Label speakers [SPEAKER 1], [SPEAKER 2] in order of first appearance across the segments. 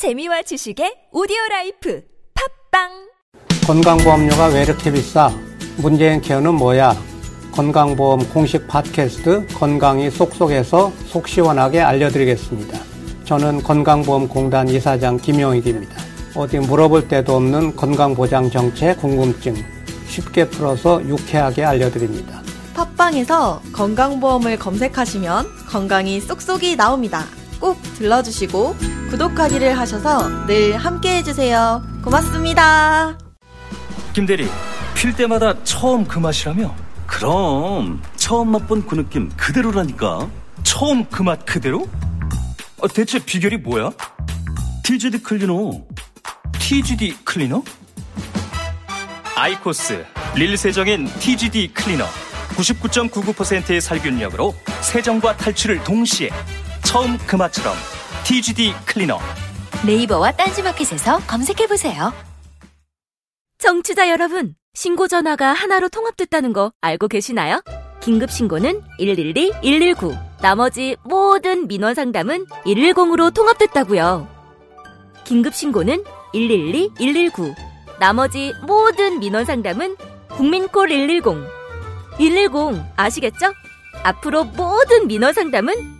[SPEAKER 1] 재미와 지식의 오디오 라이프 팟빵
[SPEAKER 2] 건강보험료가 왜 이렇게 비싸? 문재인 케어는 뭐야? 건강보험 공식 팟캐스트 건강이 쏙쏙에서 속 시원하게 알려드리겠습니다. 저는 건강보험공단 이사장 김용익입니다. 어디 물어볼 데도 없는 건강보장 정책 궁금증 쉽게 풀어서 유쾌하게 알려드립니다.
[SPEAKER 3] 팟빵에서 건강보험을 검색하시면 건강이 쏙쏙이 나옵니다. 꼭 들러주시고 구독하기를 하셔서 늘 함께 해주세요. 고맙습니다.
[SPEAKER 4] 김대리, 필 때마다 처음 그 맛이라며?
[SPEAKER 5] 그럼 처음 맛본 그 느낌 그대로라니까.
[SPEAKER 4] 처음 그 맛 그대로? 어, 대체 비결이 뭐야?
[SPEAKER 5] TGD 클리너.
[SPEAKER 4] TGD 클리너? 아이코스 릴 세정인 TGD 클리너 99.99%의 살균력으로 세정과 탈출을 동시에 처음 그 맛처럼 TGD 클리너
[SPEAKER 1] 네이버와 딴지마켓에서 검색해보세요. 청취자 여러분, 신고 전화가 하나로 통합됐다는 거 알고 계시나요? 긴급 신고는 112, 119, 나머지 모든 민원 상담은 110으로 통합됐다고요. 긴급 신고는 112, 119, 나머지 모든 민원 상담은 국민콜 110, 110 아시겠죠? 앞으로 모든 민원 상담은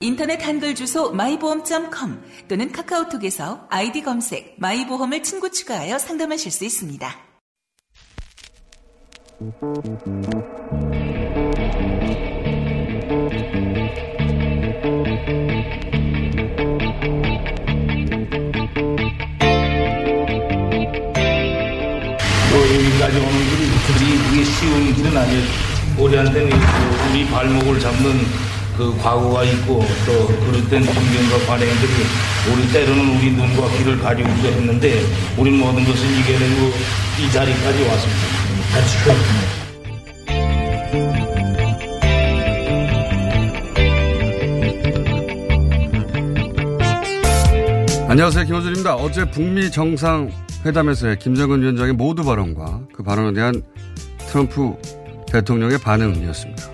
[SPEAKER 6] 인터넷 한글 주소 마이보험.com 또는 카카오톡에서 아이디 검색 마이보험을 친구 추가하여 상담하실 수 있습니다.
[SPEAKER 7] 또 여기까지 오는 길이 그리 쉬운 길은 아니에요. 우리한테는 그 우리 발목을 잡는 그 과거가 있고 또 그럴 땐 풍경과 관행들이 우리 때로는 우리 눈과 귀를 가리우기도 했는데 우리 모든 것을 이겨내고 이 자리까지 왔습니다. 같이 그렇습니다.
[SPEAKER 8] 안녕하세요. 김호준입니다. 어제 북미 정상회담에서의 김정은 위원장의 모두 발언과 그 발언에 대한 트럼프 대통령의 반응이었습니다.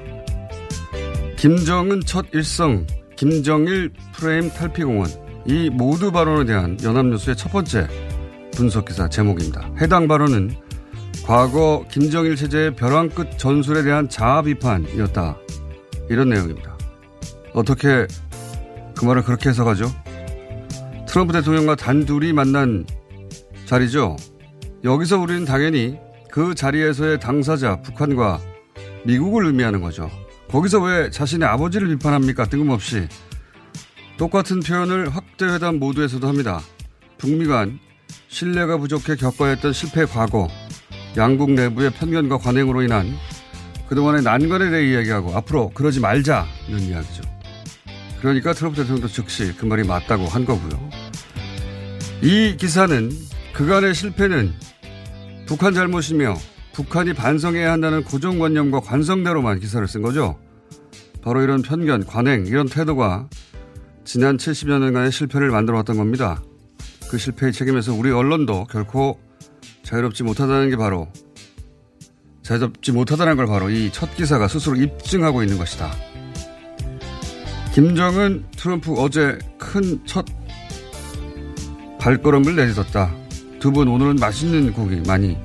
[SPEAKER 8] 김정은 첫 일성, 김정일 프레임 탈피공원, 이 모두 발언에 대한 연합뉴스의 첫 번째 분석기사 제목입니다. 해당 발언은 과거 김정일 체제의 벼랑 끝 전술에 대한 자아 비판이었다. 이런 내용입니다. 어떻게 그 말을 그렇게 해석하죠? 트럼프 대통령과 단둘이 만난 자리죠. 여기서 우리는 당연히 그 자리에서의 당사자 북한과 미국을 의미하는 거죠. 거기서 왜 자신의 아버지를 비판합니까? 뜬금없이. 똑같은 표현을 확대 회담 모두에서도 합니다. 북미 간 신뢰가 부족해 겪어야 했던 실패 과거, 양국 내부의 편견과 관행으로 인한 그동안의 난관에 대해 이야기하고 앞으로 그러지 말자는 이야기죠. 그러니까 트럼프 대통령도 즉시 그 말이 맞다고 한 거고요. 이 기사는 그간의 실패는 북한 잘못이며 북한이 반성해야 한다는 고정관념과 관성대로만 기사를 쓴 거죠. 바로 이런 편견, 관행, 이런 태도가 지난 70여 년간의 실패를 만들어 왔던 겁니다. 그 실패의 책임에서 우리 언론도 결코 자유롭지 못하다는 게 바로 자유롭지 못하다는 걸 바로 이 첫 기사가 스스로 입증하고 있는 것이다. 김정은 트럼프 어제 큰 첫 발걸음을 내딛었다. 두 분 오늘은 맛있는 고기 많이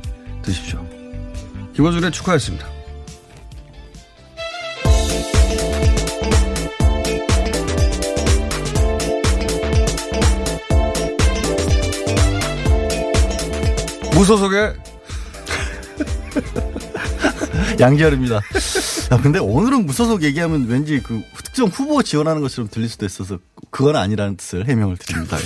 [SPEAKER 8] 드십시오. 김원준의 축하했습니다. 무소속의
[SPEAKER 9] 양지열입니다. 야, 근데 오늘은 무소속 얘기하면 왠지 그 특정 후보 지원하는 것처럼 들릴 수도 있어서 그건 아니라는 뜻을 해명을 드립니다.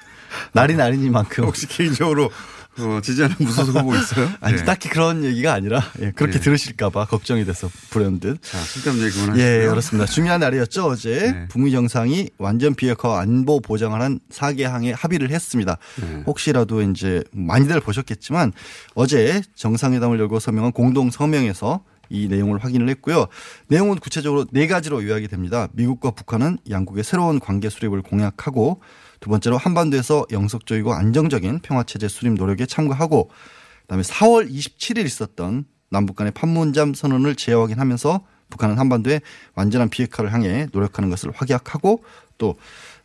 [SPEAKER 9] 날이 날이니만큼.
[SPEAKER 10] 혹시 개인적으로
[SPEAKER 8] 어, 지지하는 무소속 후보 있어요?
[SPEAKER 9] 아니
[SPEAKER 8] 네.
[SPEAKER 9] 딱히 그런 얘기가 아니라 예, 그렇게
[SPEAKER 8] 네.
[SPEAKER 9] 들으실까봐 걱정이 돼서 불현듯.
[SPEAKER 8] 자, 쓸데없는 얘기 그만하시고요.
[SPEAKER 9] 예, 그렇습니다. 중요한 날이었죠 어제
[SPEAKER 8] 네.
[SPEAKER 9] 북미 정상이 완전 비핵화 안보 보장을 한 4개 항에 합의를 했습니다.
[SPEAKER 8] 네.
[SPEAKER 9] 혹시라도 이제 많이들 보셨겠지만 어제 정상회담을 열고 서명한 공동 서명에서 이 내용을 확인을 했고요. 내용은 구체적으로 네 가지로 요약이 됩니다. 미국과 북한은 양국의 새로운 관계 수립을 공약하고 두 번째로 한반도에서 영속적이고 안정적인 평화체제 수립 노력에 참가하고 그다음에 4월 27일 있었던 남북 간의 판문점 선언을 재확인하면서 북한은 한반도의 완전한 비핵화를 향해 노력하는 것을 확약하고 또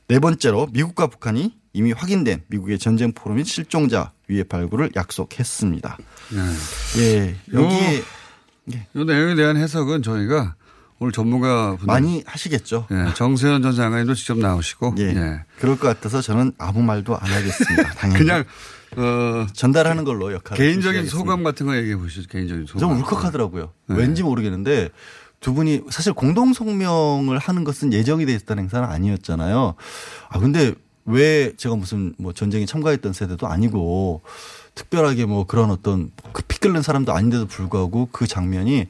[SPEAKER 9] 네 번째로 미국과 북한이 이미 확인된 미국의 전쟁 포로 및 실종자 위해 발굴을 약속했습니다.
[SPEAKER 8] 네.
[SPEAKER 9] 예, 여기에
[SPEAKER 8] 이 내용에 대한 해석은 저희가 오늘 전문가 분들
[SPEAKER 9] 많이 하시겠죠.
[SPEAKER 8] 예, 정세현 전 장관님도 직접 나오시고
[SPEAKER 9] 예.
[SPEAKER 8] 예.
[SPEAKER 9] 그럴 것 같아서 저는 아무 말도 안 하겠습니다. 당연히.
[SPEAKER 8] 그냥 어,
[SPEAKER 9] 전달하는 걸로 역할을
[SPEAKER 8] 개인적인. 소감 같은 거 얘기해 보시죠. 개인적인 소감.
[SPEAKER 9] 좀 울컥하더라고요.
[SPEAKER 8] 네.
[SPEAKER 9] 왠지 모르겠는데 두 분이 사실 공동 성명을 하는 것은 예정이 돼 있었던 행사는 아니었잖아요. 아 근데 왜 제가 무슨 뭐 전쟁에 참가했던 세대도 아니고 특별하게 뭐 그런 어떤 그 피 끓는 사람도 아닌데도 불구하고 그 장면이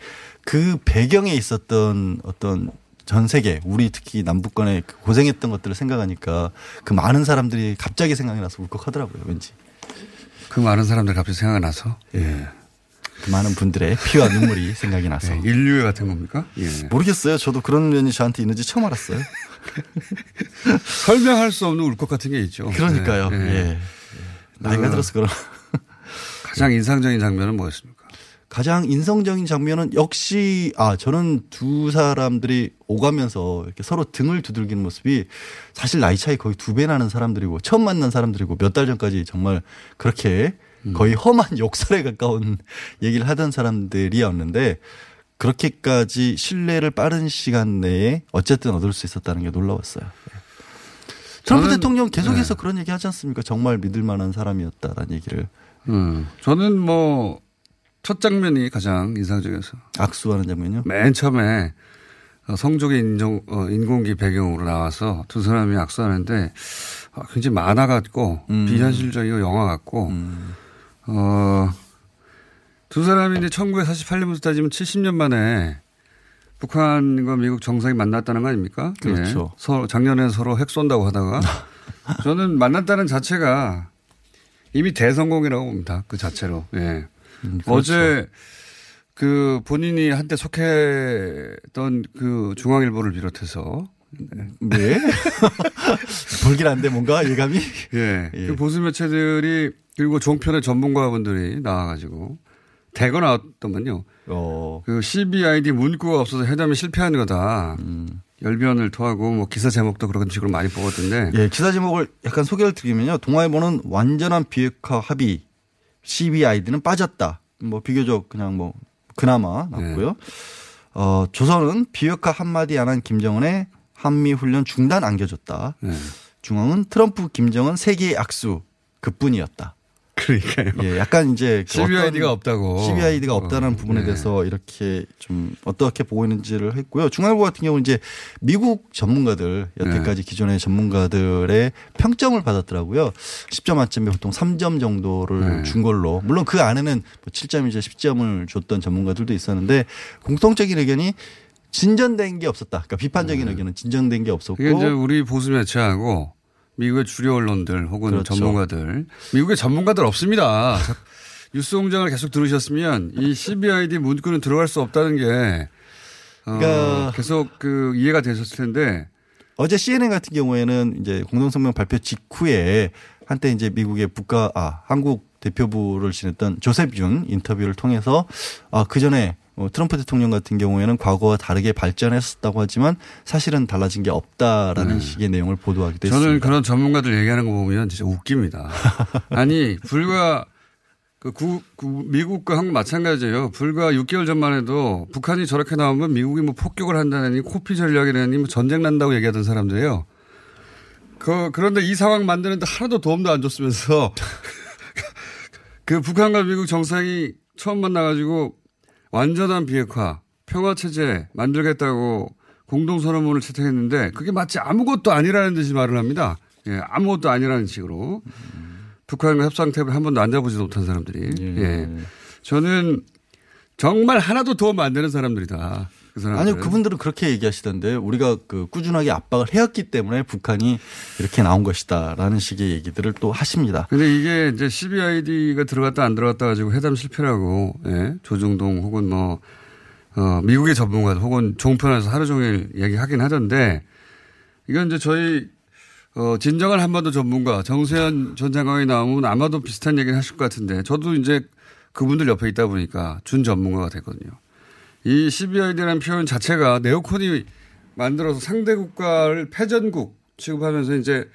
[SPEAKER 9] 그 배경에 있었던 어떤 전 세계 우리 특히 남북 간에 그 고생했던 것들을 생각하니까 그 많은 사람들이 갑자기 생각이 나서 울컥하더라고요. 왠지.
[SPEAKER 8] 그 많은 사람들 갑자기 생각이 나서 예.
[SPEAKER 9] 그 많은 분들의 피와 눈물이 생각이 나서.
[SPEAKER 8] 예, 인류애 같은 겁니까? 예.
[SPEAKER 9] 모르겠어요. 저도 그런 면이 저한테 있는지 처음 알았어요.
[SPEAKER 8] 설명할 수 없는 울컥 같은 게 있죠.
[SPEAKER 9] 그러니까요.
[SPEAKER 8] 예, 예.
[SPEAKER 9] 예. 나이가
[SPEAKER 8] 그
[SPEAKER 9] 들어서 그런.
[SPEAKER 8] 가장 인상적인 장면은 뭐였습니까?
[SPEAKER 9] 가장 인성적인 장면은 역시 아 저는 두 사람들이 오가면서 이렇게 서로 등을 두들기는 모습이 사실 나이 차이 거의 두 배 나는 사람들이고 처음 만난 사람들이고 몇 달 전까지 정말 그렇게 거의 험한 욕설에 가까운 얘기를 하던 사람들이었는데 그렇게까지 신뢰를 빠른 시간 내에 어쨌든 얻을 수 있었다는 게 놀라웠어요. 예. 트럼프 대통령 계속해서
[SPEAKER 8] 네.
[SPEAKER 9] 그런 얘기 하지 않습니까? 정말 믿을 만한 사람이었다라는 얘기를
[SPEAKER 8] 음, 저는 뭐 첫 장면이 가장 인상적이어서
[SPEAKER 9] 악수하는 장면요.
[SPEAKER 8] 맨 처음에 어, 성족의 인종, 어, 인공기 배경으로 나와서 두 사람이 악수하는데 어, 굉장히 만화 같고
[SPEAKER 9] 음.
[SPEAKER 8] 비현실적이고 영화 같고 어, 두 사람이 이제 1948년부터 따지면 70년 만에 북한과 미국 정상이 만났다는 거 아닙니까?
[SPEAKER 9] 그렇죠.
[SPEAKER 8] 예. 서, 작년에 서로 핵 쏜다고 하다가 저는 만났다는 자체가 이미 대성공이라고 봅니다. 그 자체로. 예.
[SPEAKER 9] 음, 그렇죠.
[SPEAKER 8] 어제 그 본인이 한때 속했던 그 중앙일보를 비롯해서
[SPEAKER 9] 네. 불길한데 뭔가 예감이?
[SPEAKER 8] 예.
[SPEAKER 9] 예.
[SPEAKER 8] 그 보수 매체들이 그리고 종편의 전문가분들이 나와가지고 대거 나왔더만요.
[SPEAKER 9] 어.
[SPEAKER 8] 그 CBID 문구가 없어서 회담이 실패한 거다.
[SPEAKER 9] 음.
[SPEAKER 8] 열변을 토하고 뭐 기사 제목도 그런 식으로 많이 뽑았던데.
[SPEAKER 9] 예, 기사 제목을 약간 소개를 드리면요. 동아일보는 완전한 비핵화 합의, CBID는 빠졌다. 뭐 비교적 그냥 뭐 그나마 났고요. 어, 조선은 비핵화 한마디 안 한 김정은의 한미 훈련 중단 안겨줬다.
[SPEAKER 8] 네.
[SPEAKER 9] 중앙은 트럼프 김정은 세계의 악수 그뿐이었다.
[SPEAKER 8] 그러니까요.
[SPEAKER 9] 예, 약간 이제 그
[SPEAKER 8] CBID가
[SPEAKER 9] 어떤
[SPEAKER 8] 없다고.
[SPEAKER 9] CBID가 없다는
[SPEAKER 8] 어,
[SPEAKER 9] 부분에
[SPEAKER 8] 네.
[SPEAKER 9] 대해서 이렇게 좀 어떻게 보고 있는지를 했고요. 중앙일보 같은 경우는 이제 미국 전문가들
[SPEAKER 8] 네.
[SPEAKER 9] 여태까지 기존의 전문가들의 평점을 받았더라고요. 10점 만점에 보통 3점 정도를
[SPEAKER 8] 네.
[SPEAKER 9] 준 걸로. 물론 그 안에는 뭐 7점이자 10점을 줬던 전문가들도 있었는데 공통적인 의견이 진전된 게 없었다. 그러니까 비판적인 의견은 진전된 게 없었고
[SPEAKER 8] 네. 그게 이제 우리 보수 매체하고 미국의 주류 언론들 혹은
[SPEAKER 9] 그렇죠.
[SPEAKER 8] 전문가들 미국의 전문가들 없습니다. 뉴스 공장을 계속 들으셨으면 이 CBID 문구는 들어갈 수 없다는 게 어,
[SPEAKER 9] 그러니까
[SPEAKER 8] 계속 그 이해가 되셨을 텐데
[SPEAKER 9] 어제 CNN 같은 경우에는 이제 공동성명 발표 직후에 한때 이제 미국의 국가 아 한국 대표부를 지냈던 조셉 윤 인터뷰를 통해서 아그 전에 어, 트럼프 대통령 같은 경우에는 과거와 다르게 발전했었다고 하지만 사실은 달라진 게 없다라는 식의 내용을 보도하기도
[SPEAKER 8] 네. 저는
[SPEAKER 9] 했습니다.
[SPEAKER 8] 그런 전문가들 얘기하는 거 보면 진짜 웃깁니다. 아니 불과 그 구, 구- 미국과 한국 마찬가지예요. 불과 6개월 전만 해도 북한이 저렇게 나오면 미국이 뭐 폭격을 한다느니 코피 전략이라니 뭐 전쟁 난다고 얘기하던 사람들이에요. 그, 그런데 이 상황 만드는데 하나도 도움도 안 줬으면서 그 북한과 미국 정상이 처음 만나가지고 완전한 비핵화, 평화체제 만들겠다고 공동선언문을 채택했는데 그게 마치 아무것도 아니라는 듯이 말을 합니다. 예, 아무것도 아니라는 식으로. 북한과 협상 테이블 한 번도 앉아보지도 못한 사람들이. 예. 저는 정말 하나도 도움 안 되는 사람들이다. 그.
[SPEAKER 9] 아니요, 그분들은 그렇게 얘기하시던데 우리가 그 꾸준하게 압박을 해왔기 때문에 북한이 이렇게 나온 것이다라는 식의 얘기들을 또 하십니다.
[SPEAKER 8] 근데 이게 이제 CBID가 들어갔다 안 들어갔다 가지고 회담 실패라고, 예. 조중동 혹은 뭐, 어, 미국의 전문가들 혹은 종편에서 하루 종일 얘기하긴 하던데 이건 이제 저희 어, 진정한 한반도 전문가 정세현 전 장관이 나오면 아마도 비슷한 얘기를 하실 것 같은데 저도 이제 그분들 옆에 있다 보니까 준 전문가가 됐거든요. 이 CBID라는 표현 자체가 네오콘이 만들어서 상대 국가를 패전국 취급하면서 이제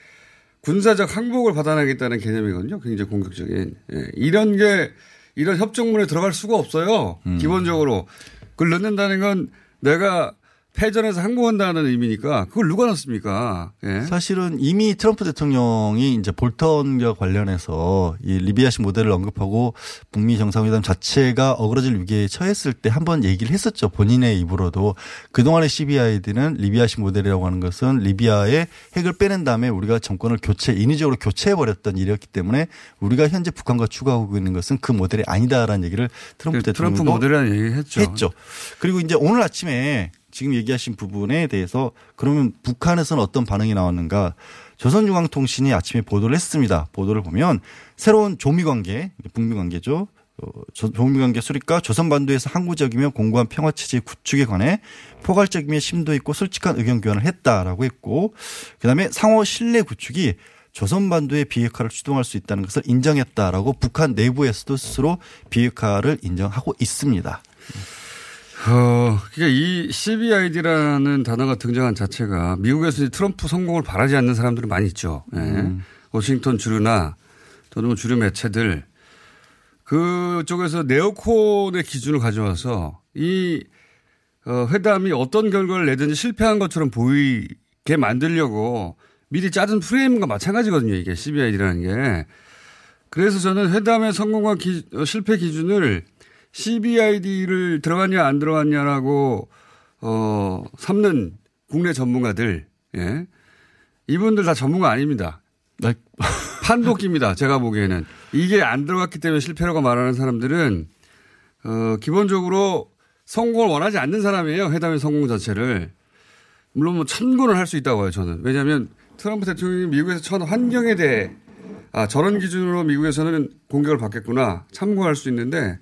[SPEAKER 8] 군사적 항복을 받아내겠다는 개념이거든요. 굉장히 공격적인. 예. 이런 게 이런 협정문에 들어갈 수가 없어요. 기본적으로. 그걸 넣는다는 건 내가 패전에서 항복한다는 의미니까 그걸 누가 넣습니까? 예.
[SPEAKER 9] 사실은 이미 트럼프 대통령이 이제 볼턴과 관련해서 이 리비아식 모델을 언급하고 북미 정상회담 자체가 어그러질 위기에 처했을 때 한 번 얘기를 했었죠. 본인의 입으로도 그동안의 CBID는 리비아식 모델이라고 하는 것은 리비아의 핵을 빼낸 다음에 우리가 정권을 교체 인위적으로 교체해 버렸던 일이었기 때문에 우리가 현재 북한과 추구하고 있는 것은 그 모델이 아니다라는 얘기를 트럼프
[SPEAKER 8] 그 트럼프
[SPEAKER 9] 대통령도
[SPEAKER 8] 모델이라는 얘기 했죠.
[SPEAKER 9] 했죠. 그리고 이제 오늘 아침에 지금 얘기하신 부분에 대해서 그러면 북한에서는 어떤 반응이 나왔는가? 조선중앙통신이 아침에 보도를 했습니다. 보도를 보면 새로운 조미 관계, 북미 관계죠. 어, 조- 조미 관계 수립과 조선 반도에서 항구적이며 공고한 평화 체제 구축에 관해 포괄적이며 심도 있고 솔직한 의견 교환을 했다라고 했고 그다음에 상호 신뢰 구축이 조선 반도의 비핵화를 추동할 수 있다는 것을 인정했다라고 북한 내부에서도 스스로 비핵화를 인정하고 있습니다.
[SPEAKER 8] 어, 그러니까 이 CBID라는 단어가 등장한 자체가 미국에서 트럼프 성공을 바라지 않는 사람들이 많이 있죠. 예. 워싱턴 주류나 또는 뭐 주류 매체들 그쪽에서 네오콘의 기준을 가져와서 이 어, 회담이 어떤 결과를 내든지 실패한 것처럼 보이게 만들려고 미리 짜준 프레임과 마찬가지거든요. 이게 CBID라는 게. 그래서 저는 회담의 성공과 기- 어, 실패 기준을 CBID를 들어갔냐 안 들어갔냐라고 어 삼는 국내 전문가들 예 이분들 다 전문가 아닙니다. 판독기입니다. 제가 보기에는 이게 안 들어갔기 때문에 실패라고 말하는 사람들은 어 기본적으로 성공을 원하지 않는 사람이에요. 회담의 성공 자체를 물론 뭐 참고는 할 수 있다고 해요. 저는 왜냐하면 트럼프 대통령이 미국에서 처한 환경에 대해 아 저런 기준으로 미국에서는 공격을 받겠구나 참고할 수 있는데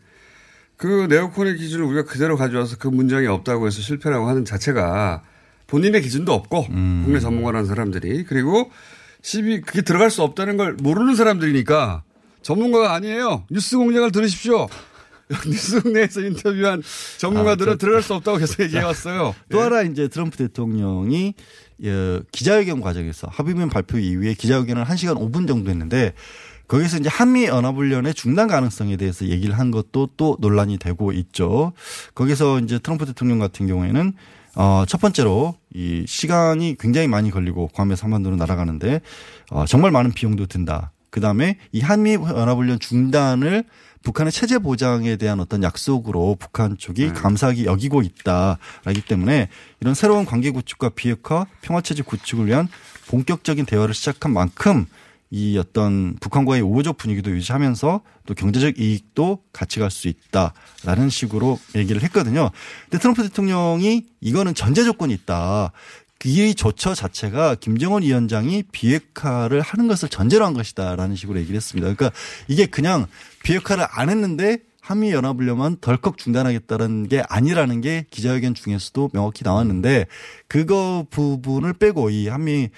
[SPEAKER 8] 그 네오콘의 기준을 우리가 그대로 가져와서 그 문장이 없다고 해서 실패라고 하는 자체가 본인의 기준도 없고 국내 전문가라는 사람들이 그리고 12 그게 들어갈 수 없다는 걸 모르는 사람들이니까 전문가가 아니에요. 뉴스 공장을 들으십시오. 뉴스 내에서 인터뷰한 전문가들은
[SPEAKER 9] 아, 저-
[SPEAKER 8] 들어갈 수 없다고 계속 얘기해 왔어요.
[SPEAKER 9] 또 하나 이제 트럼프 대통령이 어, 기자회견 과정에서 합의문 발표 이후에 기자회견을 1시간 5분 정도 했는데 거기서 이제 한미 연합훈련의 중단 가능성에 대해서 얘기를 한 것도 또 논란이 되고 있죠. 거기서 이제 트럼프 대통령 같은 경우에는 어, 첫 번째로 이 시간이 굉장히 많이 걸리고 괌에서 한반도로 날아가는데 어, 정말 많은 비용도 든다. 그 다음에 이 한미 연합훈련 중단을 북한의 체제 보장에 대한 어떤 약속으로 북한 쪽이 감사하게 여기고 있다라기 때문에 이런 새로운 관계 구축과 비핵화, 평화 체제 구축을 위한 본격적인 대화를 시작한 만큼 이 어떤 북한과의 우호적 분위기도 유지하면서 또 경제적 이익도 같이 갈 수 있다라는 식으로 얘기를 했거든요. 근데 트럼프 대통령이 이거는 전제 조건이 있다. 이 조처 자체가 김정은 위원장이 비핵화를 하는 것을 전제로 한 것이다라는 식으로 얘기를 했습니다. 그러니까 이게 그냥 비핵화를 안 했는데 한미 연합훈련만 덜컥 중단하겠다는 게 아니라는 게 기자회견 중에서도 명확히 나왔는데 그거 부분을 빼고 이 한미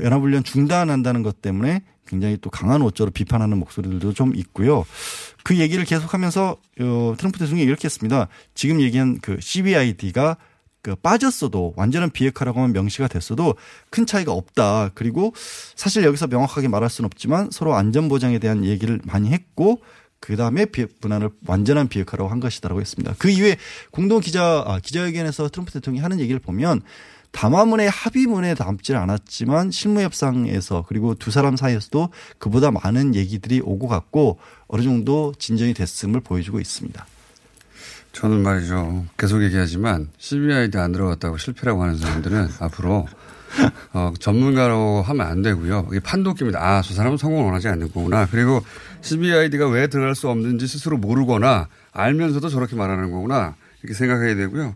[SPEAKER 9] 연합훈련 중단한다는 것 때문에 굉장히 또 강한 오조로 비판하는 목소리들도 좀 있고요. 그 얘기를 계속하면서 어, 트럼프 대통령이 이렇게 했습니다. 지금 얘기한 그 CBID가 그 빠졌어도 완전한 비핵화라고 하면 명시가 됐어도 큰 차이가 없다. 그리고 사실 여기서 명확하게 말할 수는 없지만 서로 안전 보장에 대한 얘기를 많이 했고 그 다음에 분할을 완전한 비핵화라고 한 것이다라고 했습니다. 그 이후에 공동 기자 아, 기자회견에서 트럼프 대통령이 하는 얘기를 보면 담화문의 합의문에 담지 않았지만 실무협상에서 그리고 두 사람 사이에서도 그보다 많은 얘기들이 오고 갔고 어느 정도 진전이 됐음을 보여주고 있습니다.
[SPEAKER 8] 저는 말이죠. 계속 얘기하지만 CBID 안 들어갔다고 실패라고 하는 사람들은 앞으로 어, 전문가로 하면 안 되고요. 이게 판도기입니다. 아, 저 사람은 성공을 원하지 않는 거구나. 그리고 CBID가 왜 들어갈 수 없는지 스스로 모르거나 알면서도 저렇게 말하는 거구나. 이렇게 생각해야 되고요.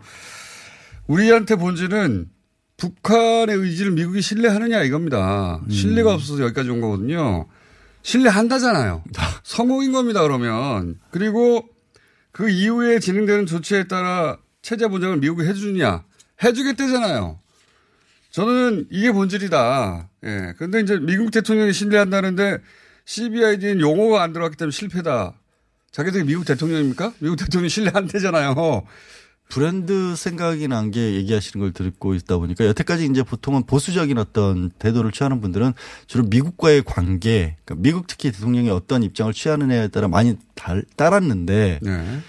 [SPEAKER 8] 우리한테 본질은 북한의 의지를 미국이 신뢰하느냐 이겁니다. 신뢰가 없어서 여기까지 온 거거든요. 신뢰한다잖아요. 성공인 겁니다, 그러면. 그리고 그 이후에 진행되는 조치에 따라 체제 보장을 미국이 해주느냐. 해주겠대잖아요. 저는 이게 본질이다. 예. 근데 이제 미국 대통령이 신뢰한다는데 CBID는 용어가 안 들어갔기 때문에 실패다. 자기들이 미국 대통령입니까? 미국 대통령이 신뢰한대잖아요.
[SPEAKER 9] 브랜드 생각이 난 게 얘기하시는 걸 듣고 있다 보니까 여태까지 이제 보통은 보수적인 어떤 태도를 취하는 분들은 주로 미국과의 관계, 그러니까 미국 특히 대통령이 어떤 입장을 취하느냐에 따라 많이 달, 따랐는데
[SPEAKER 8] 네.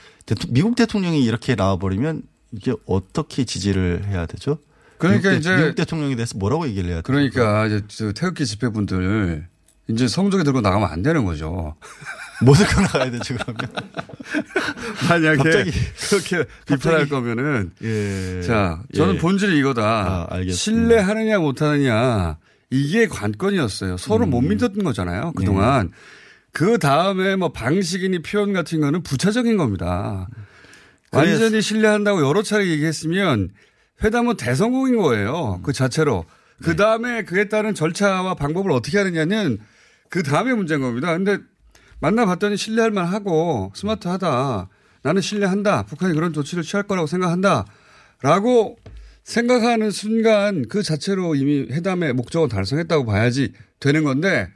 [SPEAKER 9] 미국 대통령이 이렇게 나와버리면 이게 어떻게 지지를 해야 되죠?
[SPEAKER 8] 그러니까
[SPEAKER 9] 미국 대-
[SPEAKER 8] 이제
[SPEAKER 9] 미국 대통령에 대해서 뭐라고 얘기를 해야 돼요?
[SPEAKER 8] 그러니까 이제 저 태극기 집회분들 이제 성적에 들고 나가면 안 되는 거죠.
[SPEAKER 9] 뭐 들고 나가야 되죠 그러면?
[SPEAKER 8] 만약에
[SPEAKER 9] 갑자기
[SPEAKER 8] 그렇게 비판할 거면은
[SPEAKER 9] 예.
[SPEAKER 8] 자 저는
[SPEAKER 9] 예.
[SPEAKER 8] 본질이 이거다.
[SPEAKER 9] 아.
[SPEAKER 8] 신뢰하느냐 못하느냐 이게 관건이었어요. 서로
[SPEAKER 9] 음.
[SPEAKER 8] 못 믿었던 거잖아요. 그동안.
[SPEAKER 9] 네.
[SPEAKER 8] 그 다음에 뭐 방식이니 표현 같은 거는 부차적인 겁니다. 완전히 신뢰한다고 여러 차례 얘기했으면 회담은 대성공인 거예요. 그 자체로.
[SPEAKER 9] 네.
[SPEAKER 8] 그 다음에 그에 따른 절차와 방법을 어떻게 하느냐는 그 다음에 문제인 겁니다. 근데 만나봤더니 신뢰할 만하고 스마트하다. 나는 신뢰한다. 북한이 그런 조치를 취할 거라고 생각한다. 라고 생각하는 순간 그 자체로 이미 회담의 목적을 달성했다고 봐야지 되는 건데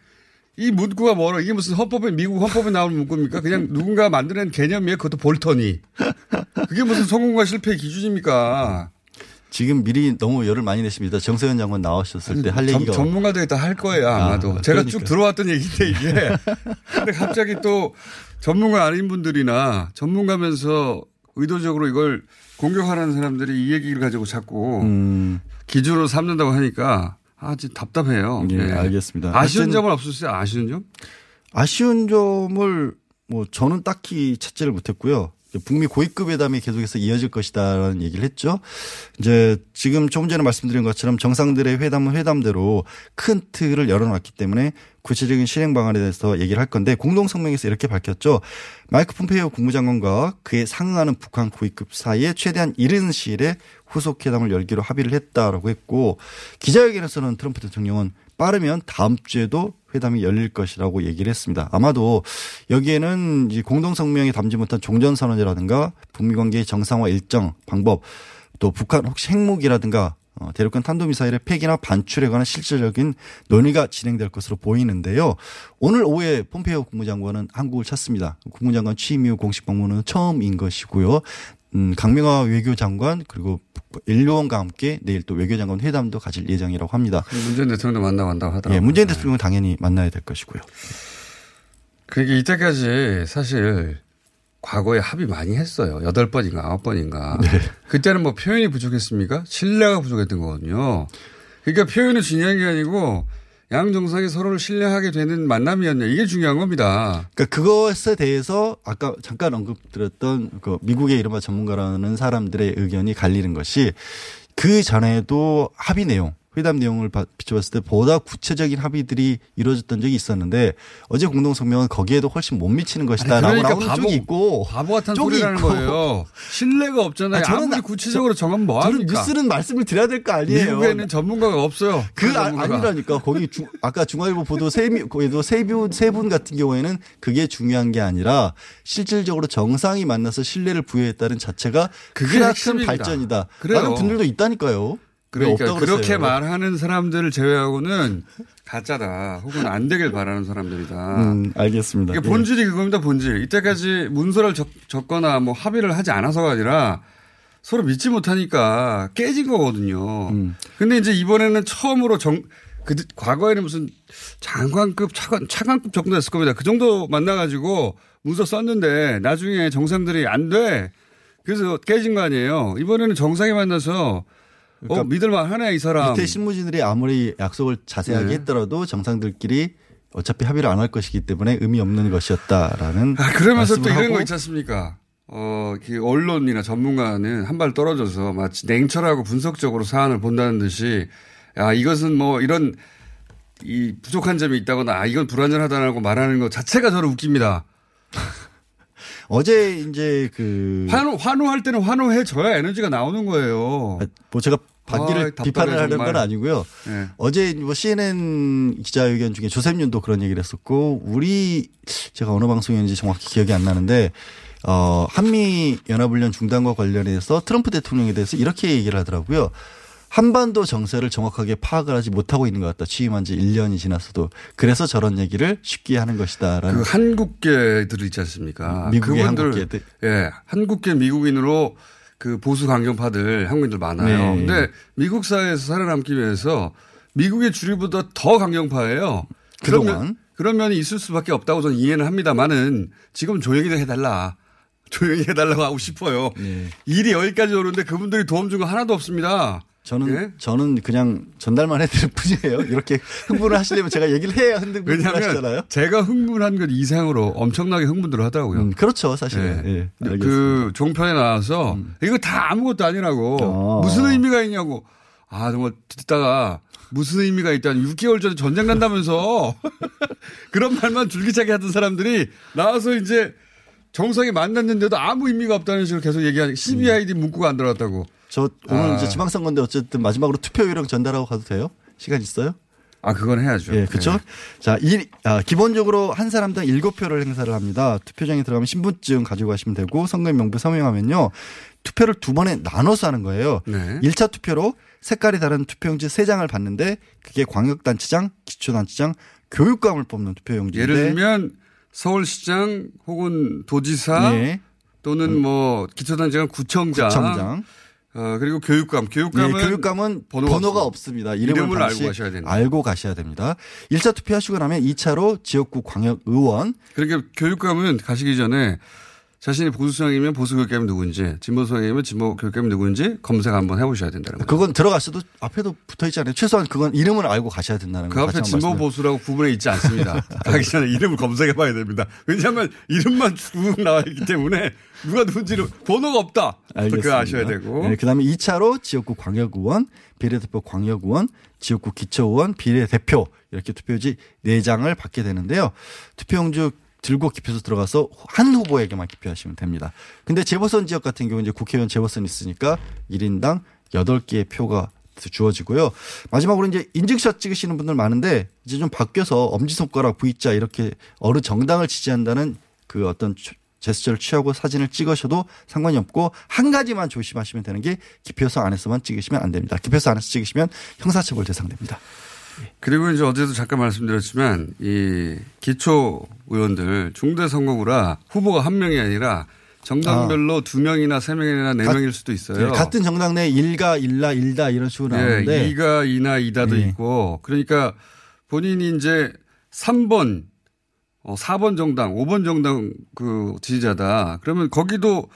[SPEAKER 8] 이 문구가 뭐라 이게 무슨 헌법에 미국 헌법에 나오는 문구입니까? 그냥 누군가 만들어낸 개념이에요. 그것도 볼턴이. 그게 무슨 성공과 실패의 기준입니까?
[SPEAKER 9] 지금 미리 너무 열을 많이 내십니다. 정세현 장관 나오셨을 때할
[SPEAKER 8] 전,
[SPEAKER 9] 얘기가
[SPEAKER 8] 전문가들이 다할 거예요 아마도.
[SPEAKER 9] 아,
[SPEAKER 8] 제가
[SPEAKER 9] 그러니까요.
[SPEAKER 8] 쭉 들어왔던 얘기인데 이게. 근데 갑자기 또 전문가 아닌 분들이나 전문가면서 의도적으로 이걸 공격하는 사람들이 이 얘기를 가지고 자꾸
[SPEAKER 9] 음,
[SPEAKER 8] 기준으로 삼는다고 하니까 아주 답답해요.
[SPEAKER 9] 예,
[SPEAKER 8] 네.
[SPEAKER 9] 알겠습니다.
[SPEAKER 8] 아쉬운 점은 없으세요? 아쉬운 점?
[SPEAKER 9] 아쉬운 점을 뭐 저는 딱히 찾지를 못했고요. 북미 고위급 회담이 계속해서 이어질 것이다라는 얘기를 했죠. 이제 지금 조금 전에 말씀드린 것처럼 정상들의 회담은 회담대로 큰 틀을 열어놨기 때문에 구체적인 실행 방안에 대해서 얘기를 할 건데 공동 성명에서 이렇게 밝혔죠. 마이크 폼페이오 국무장관과 그에 상응하는 북한 고위급 사이에 최대한 이른 시일에 후속 회담을 열기로 합의를 했다라고 했고 기자회견에서는 트럼프 대통령은 빠르면 다음 주에도 회담이 열릴 것이라고 얘기를 했습니다. 아마도 여기에는 이 공동성명에 담지 못한 종전선언이라든가 북미 관계의 정상화 일정, 방법, 또 북한 혹시 핵무기라든가 어, 대륙간 탄도미사일의 폐기나 반출에 관한 실질적인 논의가 진행될 것으로 보이는데요. 오늘 오후에 폼페이오 국무장관은 한국을 찾습니다. 국무장관 취임 이후 공식 방문은 처음인 것이고요. 음, 강명화 외교장관 그리고 일요원과 함께 내일 또 외교장관 회담도 가질 예정이라고 합니다.
[SPEAKER 8] 문재인 대통령도 만나고 한다고 하더라고요.
[SPEAKER 9] 예, 문재인 대통령은 당연히 만나야 될 것이고요.
[SPEAKER 8] 그게 이때까지 사실 과거에 합의 많이 했어요. 여덟 번인가 아홉 번인가.
[SPEAKER 9] 네.
[SPEAKER 8] 그때는 뭐 표현이 부족했습니까? 신뢰가 부족했던 거거든요. 그러니까 표현이 중요한 게 아니고 양 정상이 서로를 신뢰하게 되는 만남이었냐 이게 중요한 겁니다.
[SPEAKER 9] 그러니까 그것에 대해서 아까 잠깐 언급드렸던 그 미국의 이른바 전문가라는 사람들의 의견이 갈리는 것이 그 전에도 합의 내용 회담 내용을 봐- 비춰봤을 때 보다 구체적인 합의들이 이루어졌던 적이 있었는데 어제 공동성명은 거기에도 훨씬 못 미치는 것이다라고
[SPEAKER 8] 그러니까
[SPEAKER 9] 나오는
[SPEAKER 8] 바보-
[SPEAKER 9] 쪽이 있고
[SPEAKER 8] 바보 같은 소리라는
[SPEAKER 9] 있고.
[SPEAKER 8] 거예요. 신뢰가 없잖아요.
[SPEAKER 9] 아, 저는
[SPEAKER 8] 아무리
[SPEAKER 9] 나-
[SPEAKER 8] 구체적으로 정하면 뭐
[SPEAKER 9] 저는
[SPEAKER 8] 합니까?
[SPEAKER 9] 뉴스는 말씀을 드려야 될 거 아니에요.
[SPEAKER 8] 미국에는 전문가가 없어요.
[SPEAKER 9] 그 아. 아니라니까 거기 중, 아까 중앙일보 보도 세미 거기도 세분 세분 같은 경우에는 그게 중요한 게 아니라 실질적으로 정상이 만나서 신뢰를 부여했다는 자체가
[SPEAKER 8] 그게 핵심입니다.
[SPEAKER 9] 발전이다.
[SPEAKER 8] 그래요.
[SPEAKER 9] 라는 분들도 있다니까요. 왜
[SPEAKER 8] 그러니까
[SPEAKER 9] 없다고
[SPEAKER 8] 그렇게
[SPEAKER 9] 그랬어요?
[SPEAKER 8] 말하는 사람들을 제외하고는 가짜다. 혹은 안 되길 바라는 사람들이다.
[SPEAKER 9] 음, 알겠습니다.
[SPEAKER 8] 이게
[SPEAKER 9] 예.
[SPEAKER 8] 본질이 그겁니다, 본질. 이때까지 문서를 적, 적거나 뭐 합의를 하지 않아서가 아니라 서로 믿지 못하니까 깨진 거거든요.
[SPEAKER 9] 음.
[SPEAKER 8] 근데 이제 이번에는 처음으로 정, 그, 과거에는 무슨 장관급, 차관, 차관급 정도 됐을 겁니다. 그 정도 만나가지고 문서 썼는데 나중에 정상들이 안 돼. 그래서 깨진 거 아니에요. 이번에는 정상이 만나서 어,
[SPEAKER 9] 그러니까
[SPEAKER 8] 믿을만 하네, 이 사람.
[SPEAKER 9] 밑에 신무진들이 아무리 약속을 자세하게
[SPEAKER 8] 네.
[SPEAKER 9] 했더라도 정상들끼리 어차피 합의를 안 할 것이기 때문에 의미 없는 것이었다라는
[SPEAKER 8] 아, 그러면서 또 이런 거 있지 않습니까? 어, 그 언론이나 전문가는 한 발 떨어져서 마치 냉철하고 분석적으로 사안을 본다는 듯이 야, 이것은 뭐 이런 이 부족한 점이 있다거나 아, 이건 불완전하다라고 말하는 것 자체가 저는 웃깁니다.
[SPEAKER 9] 어제 이제 그
[SPEAKER 8] 환호, 환호할 때는 환호해 줘야 에너지가 나오는 거예요.
[SPEAKER 9] 뭐 제가 반기를
[SPEAKER 8] 답답해,
[SPEAKER 9] 비판을 하는
[SPEAKER 8] 정말.
[SPEAKER 9] 건 아니고요.
[SPEAKER 8] 네.
[SPEAKER 9] 어제 뭐 CNN 기자회견 중에 조셉윤도 그런 얘기를 했었고 우리 제가 어느 방송이었는지 정확히 기억이 안 나는데 어 한미 연합훈련 중단과 관련해서 트럼프 대통령에 대해서 이렇게 얘기를 하더라고요. 한반도 정세를 정확하게 파악을 하지 못하고 있는 것 같다. 취임한 지 1년이 지났어도. 그래서 저런 얘기를 쉽게 하는 것이다라는.
[SPEAKER 8] 그 한국계들 있지 않습니까?
[SPEAKER 9] 미국의 한국계들.
[SPEAKER 8] 예, 한국계 미국인으로 그 보수 강경파들 한국인들 많아요.
[SPEAKER 9] 네.
[SPEAKER 8] 근데 미국 사회에서 살아남기 위해서 미국의 주류보다 더 강경파예요. 그런
[SPEAKER 9] 그동안.
[SPEAKER 8] 면- 그런 면이 있을 수밖에 없다고 저는 이해는 합니다만은 지금 조용히 해달라. 조용히 해달라고 하고 싶어요.
[SPEAKER 9] 네.
[SPEAKER 8] 일이 여기까지 오는데 그분들이 도움 준 거 하나도 없습니다.
[SPEAKER 9] 저는
[SPEAKER 8] 예?
[SPEAKER 9] 저는 그냥 전달만 해드릴 뿐이에요. 이렇게 흥분을 하시려면 제가 얘기를 해야 흥분을
[SPEAKER 8] 왜냐하면
[SPEAKER 9] 하시잖아요.
[SPEAKER 8] 제가 흥분한 것 이상으로 엄청나게 흥분들 하더라고요.
[SPEAKER 9] 음, 그렇죠, 사실.
[SPEAKER 8] 예.
[SPEAKER 9] 예. 음.
[SPEAKER 8] 그 종편에 나와서 이거 다 아무것도 아니라고
[SPEAKER 9] 어.
[SPEAKER 8] 무슨 의미가 있냐고 아 정말 듣다가 무슨 의미가 있다니 6개월 전에 전쟁 난다면서 그런 말만 줄기차게 하던 사람들이 나와서 이제 정상에 만났는데도 아무 의미가 없다는 식으로 계속 얘기하니 CBID 문구가 안 들어갔다고
[SPEAKER 9] 저 오늘
[SPEAKER 8] 아.
[SPEAKER 9] 이제 지방선거인데 어쨌든 마지막으로 투표 요령 전달하고 가도 돼요? 시간 있어요?
[SPEAKER 8] 아 그건 해야죠.
[SPEAKER 9] 예, 그렇죠.
[SPEAKER 8] 네.
[SPEAKER 9] 자, 이 아, 기본적으로 한 사람당 7표를 행사를 합니다. 투표장에 들어가면 신분증 가지고 가시면 되고 선거인 명부 서명하면요. 투표를 두 번에 나눠서 하는 거예요.
[SPEAKER 8] 네.
[SPEAKER 9] 1차 투표로 색깔이 다른 투표용지 3장을 받는데 그게 광역단체장, 기초단체장, 교육감을 뽑는 투표용지인데
[SPEAKER 8] 예를 들면 서울시장 혹은 도지사
[SPEAKER 9] 네.
[SPEAKER 8] 또는 뭐 기초단체장 구청장,
[SPEAKER 9] 구청장.
[SPEAKER 8] 어, 그리고 교육감. 교육감은,
[SPEAKER 9] 예, 교육감은
[SPEAKER 8] 번호가,
[SPEAKER 9] 번호가,
[SPEAKER 8] 없-
[SPEAKER 9] 없습니다. 이름을
[SPEAKER 8] 이름을 알고 가셔야 됩니다.
[SPEAKER 9] 알고 가셔야 됩니다. 1차 투표하시고 나면 2차로 지역구 광역 의원
[SPEAKER 8] 그러니까 교육감은 가시기 전에 자신이 보수성이면 보수 교육감이 누군지, 진보성이면 진보 교육감이 누군지 검색 한번 해보셔야 된다는 거죠.
[SPEAKER 9] 그건 들어가셔도 앞에도 붙어 있지 않아요. 최소한 그건 이름을 알고 가셔야 된다는 그거
[SPEAKER 8] 앞에
[SPEAKER 9] 다시
[SPEAKER 8] 진보
[SPEAKER 9] 한번 말씀드려요.
[SPEAKER 8] 보수라고 구분해 있지 않습니다. 가기 전에 이름을 검색해 봐야 됩니다. 왜냐하면 이름만 쭉 나와 있기 때문에 누가 누군지를 번호가 없다. 그거
[SPEAKER 9] 알겠습니다.
[SPEAKER 8] 아셔야 되고.
[SPEAKER 9] 네, 그 다음에 2차로 지역구 광역의원, 비례대표 광역의원, 지역구 기초의원, 비례대표 이렇게 투표지 4장을 받게 되는데요. 투표용지 들고 기표소 들어가서 한 후보에게만 기표하시면 됩니다. 근데 재보선 지역 같은 경우 이제 국회의원 재보선 있으니까 1인당 8개의 표가 주어지고요. 마지막으로 이제 인증샷 찍으시는 분들 많은데 이제 좀 바뀌어서 엄지손가락 V자 이렇게 어느 정당을 지지한다는 그 어떤 추- 제스처를 취하고 사진을 찍으셔도 상관이 없고 한 가지만 조심하시면 되는 게 기표소 안에서만 찍으시면 안 됩니다. 기표소 안에서 찍으시면 형사처벌 대상됩니다.
[SPEAKER 8] 그리고 이제 어제도 잠깐 말씀드렸지만 이 기초 의원들 중대 선거구라 후보가 한 명이 아니라 정당별로 두 명이나 세 명이나 네
[SPEAKER 9] 가-
[SPEAKER 8] 명일 수도 있어요.
[SPEAKER 9] 예, 같은 정당 내 일가 일라 일다 이런 식으로
[SPEAKER 8] 예,
[SPEAKER 9] 나오는데
[SPEAKER 8] 이가 이나 이다도
[SPEAKER 9] 예.
[SPEAKER 8] 있고 그러니까 본인이 이제 3번 어, 4번 정당, 5번 정당 그 지지자다. 그러면 거기도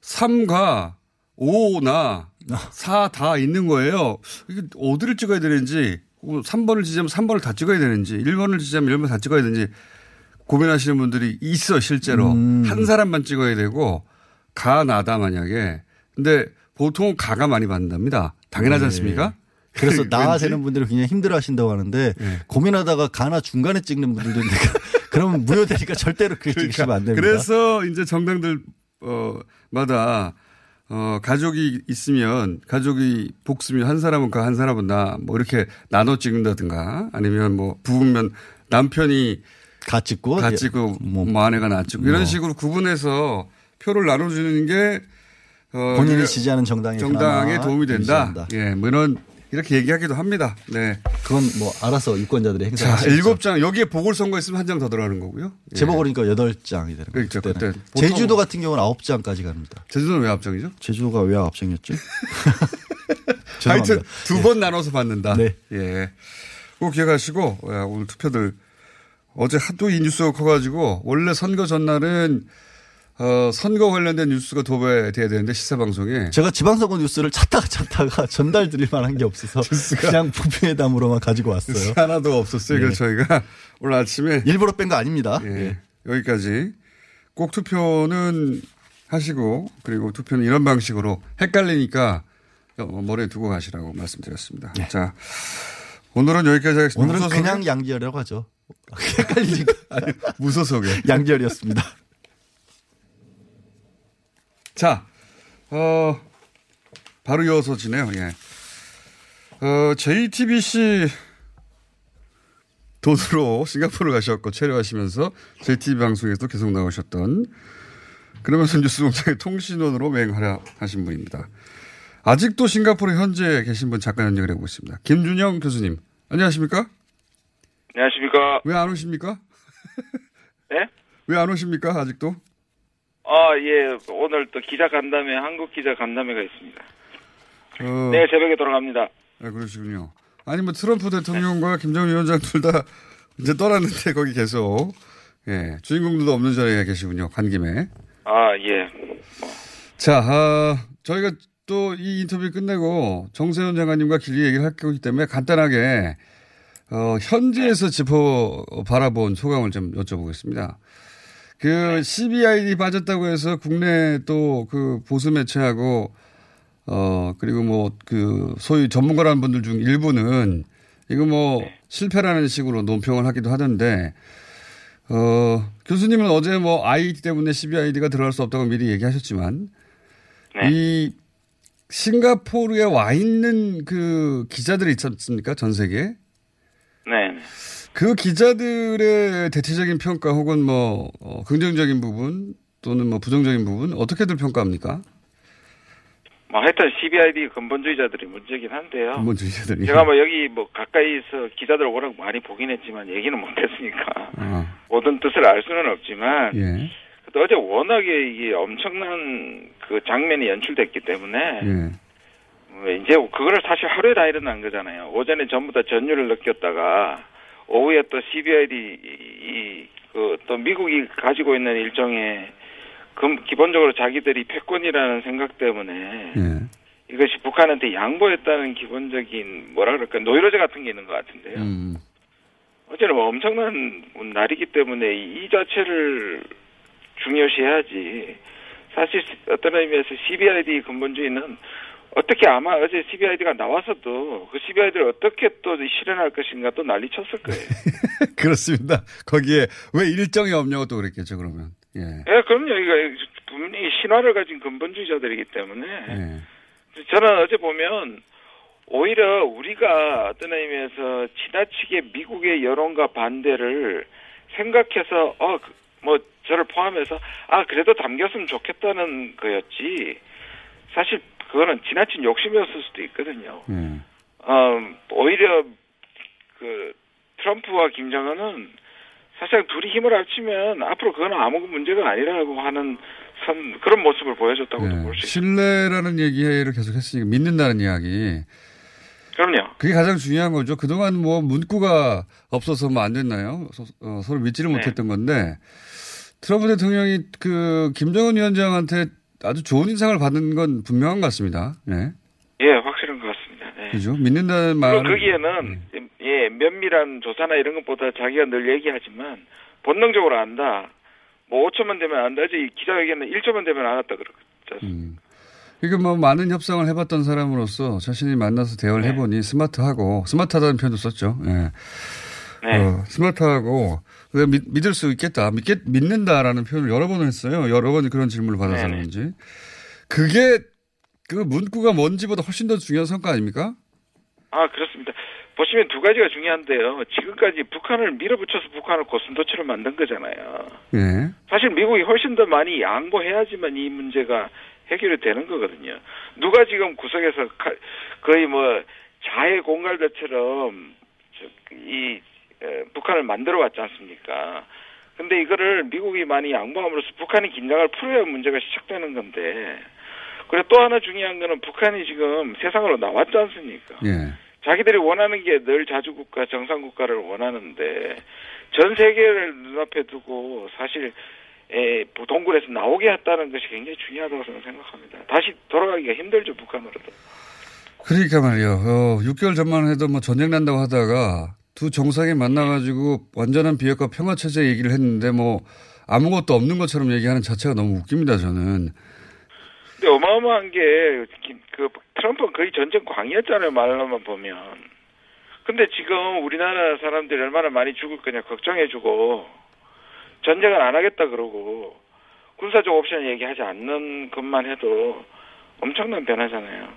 [SPEAKER 8] 3과 5나 4 다 있는 거예요. 이게 어디를 찍어야 되는지 3번을 지지하면 3번을 다 찍어야 되는지 1번을 지지하면 1번 다 찍어야 되는지 고민하시는 분들이 있어 실제로
[SPEAKER 9] 음.
[SPEAKER 8] 한 사람만 찍어야 되고 가 나다 만약에 근데 보통 가가 많이 받는답니다. 당연하지
[SPEAKER 9] 네.
[SPEAKER 8] 않습니까?
[SPEAKER 9] 그래서 나와? 되는 분들이 굉장히 힘들어 하신다고 하는데
[SPEAKER 8] 네.
[SPEAKER 9] 고민하다가 가나 중간에 찍는 분들도 있는데 그러면 무효되니까 절대로 그렇게 찍으시면 안 됩니다.
[SPEAKER 8] 그러니까 그래서 이제 정당들 어 마다 어 가족이 있으면 가족이 복수면 한 사람은 가한 사람은 나 뭐 이렇게 나눠 찍는다든가 아니면 뭐 부부면 남편이
[SPEAKER 9] 가 찍고
[SPEAKER 8] 가
[SPEAKER 9] 예,
[SPEAKER 8] 찍고
[SPEAKER 9] 뭐,
[SPEAKER 8] 뭐 아내가 나 찍고 이런
[SPEAKER 9] 뭐.
[SPEAKER 8] 식으로 구분해서 표를 나눠주는 게 어,
[SPEAKER 9] 본인이 지지하는 정당에
[SPEAKER 8] 정당에 도움이 된다. 예, 뭐 이런 이렇게 얘기하기도 합니다. 네.
[SPEAKER 9] 그건 뭐 알아서 유권자들이
[SPEAKER 8] 자,
[SPEAKER 9] 행사하시죠.
[SPEAKER 8] 일곱 장 여기에 보궐선거 있으면 한 장 더 들어가는 거고요. 예.
[SPEAKER 9] 재보궐이니까 여덟 장이 되는 거죠.
[SPEAKER 8] 그렇죠.
[SPEAKER 9] 그때 제주도 같은 경우는 아홉 장까지 갑니다.
[SPEAKER 8] 제주도는 왜 앞장이죠?
[SPEAKER 9] 제주도가 왜 아홉 장이었지?
[SPEAKER 8] 하여튼
[SPEAKER 9] 죄송합니다.
[SPEAKER 8] 두번 나눠서 받는다.
[SPEAKER 9] 네.
[SPEAKER 8] 예. 꼭 기억하시고 야, 오늘 투표들 어제 하도 이 뉴스가 커가지고 원래 선거 전날은 어, 선거 관련된 뉴스가 도배돼야 되는데 시사 방송에
[SPEAKER 9] 제가 지방선거 뉴스를 찾다가 찾다가 전달 드릴 만한 게 없어서 그냥 부패회담으로만 가지고 왔어요.
[SPEAKER 8] 하나도 없었어요.
[SPEAKER 9] 네.
[SPEAKER 8] 그래서 저희가 오늘 아침에
[SPEAKER 9] 일부러 뺀 거 아닙니다.
[SPEAKER 8] 예,
[SPEAKER 9] 예.
[SPEAKER 8] 여기까지 꼭 투표는 하시고 그리고 투표는 이런 방식으로 헷갈리니까 어, 머리에 두고 가시라고 말씀드렸습니다. 자, 오늘은 여기까지 하겠습니다.
[SPEAKER 9] 오늘은 그냥 양지열이라고 하죠. 헷갈리니까.
[SPEAKER 8] 아니, 무소속의.
[SPEAKER 9] 양지열이었습니다.
[SPEAKER 8] 자, 어, 바로 이어서 지네요. 예. 어, JTBC 돈으로 싱가포르 가셨고 체류하시면서 JTB 방송에도 계속 나오셨던 그러면서 뉴스공장의 통신원으로 맹활약하신 분입니다. 아직도 싱가포르 현재 계신 분 잠깐 연결해 보겠습니다. 김준영 교수님, 안녕하십니까?
[SPEAKER 11] 안녕하십니까.
[SPEAKER 8] 왜 안 오십니까?
[SPEAKER 11] 네?
[SPEAKER 8] 왜 안 오십니까? 아직도?
[SPEAKER 11] 아, 예. 오늘 또 기자 간담회, 한국 기자 간담회가 있습니다.
[SPEAKER 8] 어,
[SPEAKER 11] 내일 새벽에 돌아갑니다.
[SPEAKER 8] 아, 그러시군요. 아니, 뭐, 트럼프 대통령과 김정은 위원장 둘 다 이제 떠났는데 거기 계속, 예, 주인공들도 없는 자리에 계시군요. 간 김에.
[SPEAKER 11] 아, 예.
[SPEAKER 8] 자, 아, 저희가 또 이 인터뷰 끝내고 정세현 장관님과 길게 얘기를 할 거기 때문에 간단하게, 어, 현지에서 짚어 바라본 소감을 좀 여쭤보겠습니다. 그 CBID 빠졌다고 해서 국내 또 그 보수 매체하고 어, 그리고 뭐, 그, 소위 전문가라는 분들 중 일부는 이거 뭐, 실패라는 식으로 논평을 하기도 하던데, 어, 교수님은 어제 뭐, 아이디 때문에 CBID가 들어갈 수 없다고 미리 얘기하셨지만, 이, 싱가포르에 와 있는 그 기자들이 있지 않습니까? 전 세계에?
[SPEAKER 11] 네.
[SPEAKER 8] 그 기자들의 대체적인 평가 혹은 뭐, 어, 긍정적인 부분 또는 뭐 부정적인 부분 어떻게들 평가합니까?
[SPEAKER 11] 뭐 하여튼 CBID 근본주의자들이 문제긴 한데요.
[SPEAKER 8] 근본주의자들이.
[SPEAKER 11] 제가 뭐 여기 뭐 가까이서 기자들 워낙 많이 보긴 했지만 얘기는 못했으니까
[SPEAKER 8] 아,
[SPEAKER 11] 모든 뜻을 알 수는 없지만
[SPEAKER 8] 예.
[SPEAKER 11] 또 어제 워낙에 이게 엄청난 그 장면이 연출됐기 때문에
[SPEAKER 8] 예.
[SPEAKER 11] 뭐 이제 그거를 사실 하루에 다 일어난 거잖아요. 오전에 전부 다 전율을 느꼈다가 오후에 또 CBID 이 그 또 미국이 가지고 있는 일종의 그 기본적으로 자기들이 패권이라는 생각 때문에
[SPEAKER 8] 예.
[SPEAKER 11] 이것이 북한한테 양보했다는 기본적인 뭐라 그럴까 노이로제 같은 게 있는 것 같은데요.
[SPEAKER 8] 음.
[SPEAKER 11] 어제는 뭐 엄청난 날이기 때문에 이 자체를 중요시해야지. 사실 어떤 의미에서 CBID 근본주의는 어떻게 아마 어제 CBID가 나와서도 그 CBID를 어떻게 또 실현할 것인가 또 난리 쳤을 거예요.
[SPEAKER 8] 그렇습니다. 거기에 왜 일정이 없냐고 또 그랬겠죠, 그러면. 예.
[SPEAKER 11] 예, 그럼요. 이거 분명히 신화를 가진 근본주의자들이기 때문에
[SPEAKER 8] 예.
[SPEAKER 11] 저는 어제 보면 오히려 우리가 어떤 의미에서 지나치게 미국의 여론과 반대를 생각해서 어 뭐 저를 포함해서 아 그래도 담겼으면 좋겠다는 거였지 사실 그거는 지나친 욕심이었을 수도 있거든요.
[SPEAKER 8] 예.
[SPEAKER 11] 어 오히려 그 트럼프와 김정은은 사실 둘이 힘을 합치면 앞으로 그건 아무 문제가 아니라고 하는 선 그런 모습을 보여줬다고 도볼수 있어요.
[SPEAKER 8] 신뢰라는 얘기를 계속 했으니까 믿는다는 이야기.
[SPEAKER 11] 그럼요.
[SPEAKER 8] 그게 가장 중요한 거죠. 그동안 뭐 문구가 없어서 뭐 안 됐나요? 서, 로 믿지를
[SPEAKER 11] 네.
[SPEAKER 8] 못했던 건데 트럼프 대통령이 그 김정은 위원장한테 아주 좋은 인상을 받은 건 분명한 것 같습니다. 네.
[SPEAKER 11] 예, 확실한 것 같습니다. 네.
[SPEAKER 8] 그죠? 믿는다는
[SPEAKER 11] 물론 거기에는 예 면밀한 조사나 이런 것보다 자기가 늘 얘기하지만 본능적으로 안다. 뭐 5초만 되면 안다. 어제 이 기자회견은 1초만 되면 알았다 그러죠.
[SPEAKER 8] 음. 이게 뭐 많은 협상을 해봤던 사람으로서 자신이 만나서 대화를 해보니 스마트하고 스마트하다는 표현도 썼죠. 예.
[SPEAKER 11] 네.
[SPEAKER 8] 어, 스마트하고 왜 믿, 믿을 수 있겠다, 믿겠 믿는다라는 표현을 여러 번을 했어요. 여러 번 그런 질문을 받아서
[SPEAKER 11] 네네.
[SPEAKER 8] 그런지 그게 그 문구가 뭔지보다 훨씬 더 중요한 성과 아닙니까?
[SPEAKER 11] 아 그렇습니다. 보시면 두 가지가 중요한데요. 지금까지 북한을 밀어붙여서 북한을 고슴도치로 만든 거잖아요.
[SPEAKER 8] 예.
[SPEAKER 11] 사실 미국이 훨씬 더 많이 양보해야지만 이 문제가 해결이 되는 거거든요. 누가 지금 구석에서 가- 거의 뭐 자해 공갈대처럼 저- 이 에, 북한을 만들어 왔지 않습니까? 근데 이거를 미국이 많이 양보함으로써 북한이 긴장을 풀어야 문제가 시작되는 건데 그리고 또 하나 중요한 거는 북한이 지금 세상으로 나왔지 않습니까?
[SPEAKER 8] 예.
[SPEAKER 11] 자기들이 원하는 게 늘 자주국가, 정상국가를 원하는데 전 세계를 눈앞에 두고 사실 에, 동굴에서 나오게 했다는 것이 굉장히 중요하다고 저는 생각합니다. 다시 돌아가기가 힘들죠 북한으로도.
[SPEAKER 8] 그러니까 말이요. 어, 6개월 전만 해도 뭐 전쟁 난다고 하다가 두 정상이 만나가지고 완전한 비핵화 평화 체제 얘기를 했는데 뭐 아무것도 없는 것처럼 얘기하는 자체가 너무 웃깁니다. 저는.
[SPEAKER 11] 근데 어마어마한 게 그 트럼프는 거의 전쟁 광이었잖아요 말로만 보면. 근데 지금 우리나라 사람들이 얼마나 많이 죽을 거냐 걱정해주고 전쟁을 안 하겠다 그러고 군사적 옵션 얘기하지 않는 것만 해도 엄청난 변화잖아요.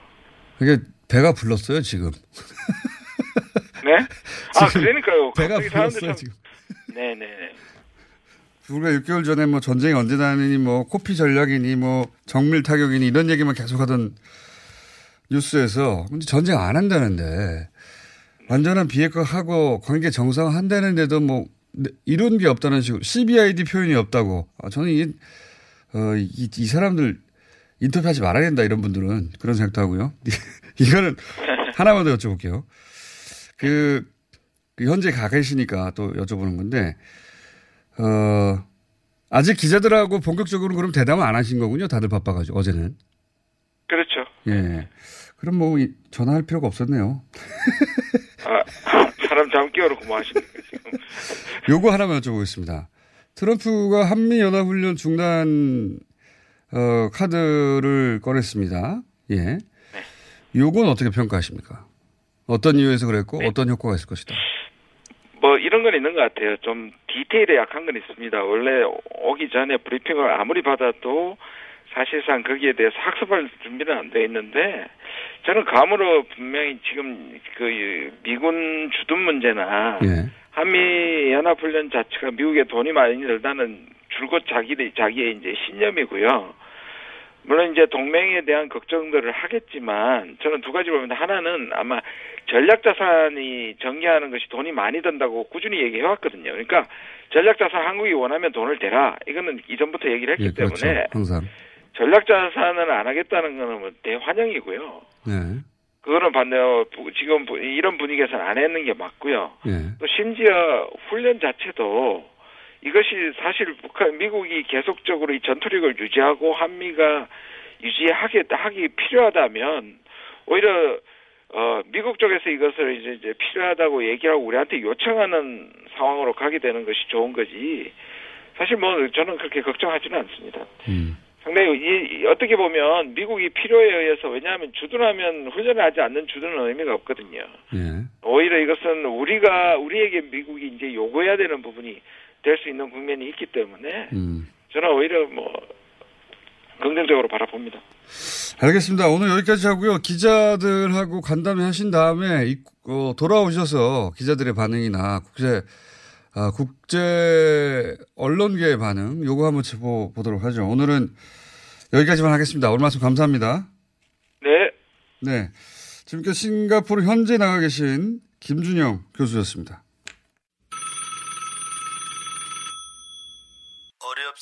[SPEAKER 8] 이게 배가 불렀어요 지금.
[SPEAKER 11] 네? 아 그러니까요.
[SPEAKER 8] 배가 불렀어요
[SPEAKER 11] 참-
[SPEAKER 8] 지금.
[SPEAKER 11] 네네네.
[SPEAKER 8] 불과 6개월 전에 뭐 전쟁이 언제 나느니 뭐 코피 전략이니 뭐 정밀 타격이니 이런 얘기만 계속하던 뉴스에서 근데 전쟁 안 한다는데 완전한 비핵화하고 관계 정상화한다는데도 뭐 이런 게 없다는 식으로 CBID 표현이 없다고 아, 저는 이, 어, 이, 이 사람들 인터뷰하지 말아야 된다 이런 분들은 그런 생각도 하고요. 이거는 하나만 더 여쭤볼게요. 그, 그 현재 가 계시니까 또 여쭤보는 건데 어, 아직 기자들하고 본격적으로 그럼 대담을 안 하신 거군요. 다들 바빠가지고, 어제는.
[SPEAKER 11] 그렇죠.
[SPEAKER 8] 예. 그럼 뭐, 이- 전화할 필요가 없었네요.
[SPEAKER 11] 아, 사람 잠 깨워놓고 뭐 하시는 거예요 지금.
[SPEAKER 8] 요거 하나만 여쭤보겠습니다. 트럼프가 한미 연합 훈련 중단, 어, 카드를 꺼냈습니다. 예. 요건 어떻게 평가하십니까? 어떤 이유에서 그랬고, 어떤 효과가 있을 것이다.
[SPEAKER 11] 뭐 이런 건 있는 것 같아요. 좀 디테일에 약한 건 있습니다. 원래 오기 전에 브리핑을 아무리 받아도 사실상 거기에 대해서 학습할 준비는 안 돼 있는데 저는 감으로 분명히 지금 그 미군 주둔 문제나
[SPEAKER 8] 예.
[SPEAKER 11] 한미 연합훈련 자체가 미국에 돈이 많이 들다는 줄곧 자기 자기의 이제 신념이고요. 물론 이제 동맹에 대한 걱정들을 하겠지만 저는 두 가지로 봅니다. 하나는 아마 전략 자산이 정리하는 것이 돈이 많이 든다고 꾸준히 얘기해 왔거든요. 그러니까 전략 자산 한국이 원하면 돈을 대라. 이거는 이전부터 얘기를 했기
[SPEAKER 8] 예, 그렇죠.
[SPEAKER 11] 때문에
[SPEAKER 8] 항상.
[SPEAKER 11] 전략 자산을 안 하겠다는 거는 뭐 대환영이고요.
[SPEAKER 8] 네.
[SPEAKER 11] 그거는 반대로 부- 지금 부- 이런 분위기에서는 안 했는 게 맞고요.
[SPEAKER 8] 예.
[SPEAKER 11] 또 심지어 훈련 자체도 이것이 사실 북한 미국이 계속적으로 이 전투력을 유지하고 한미가 유지하게 하기 필요하다면 오히려 어 미국 쪽에서 이것을 이제, 이제 필요하다고 얘기하고 우리한테 요청하는 상황으로 가게 되는 것이 좋은 거지. 사실 뭐 저는 그렇게 걱정하지는 않습니다.
[SPEAKER 8] 음.
[SPEAKER 11] 상당히 이, 이- 어떻게 보면 미국이 필요에 의해서 왜냐하면 주둔하면 훈련을 하지 않는 주둔은 의미가 없거든요.
[SPEAKER 8] 예.
[SPEAKER 11] 오히려 이것은 우리가 우리에게 미국이 이제 요구해야 되는 부분이 될 수 있는 국면이 있기 때문에
[SPEAKER 8] 음.
[SPEAKER 11] 저는 오히려 뭐 긍정적으로 바라봅니다.
[SPEAKER 8] 알겠습니다. 오늘 여기까지 하고요. 기자들하고 간담회 하신 다음에 이- 어, 돌아오셔서 기자들의 반응이나 국제 아, 국제 언론계의 반응 요거 한번 짚어 보도록 하죠. 오늘은 여기까지만 하겠습니다. 오늘 말씀 감사합니다.
[SPEAKER 11] 네.
[SPEAKER 8] 네. 지금까지 싱가포르 현재 나가 계신 김준영 교수였습니다.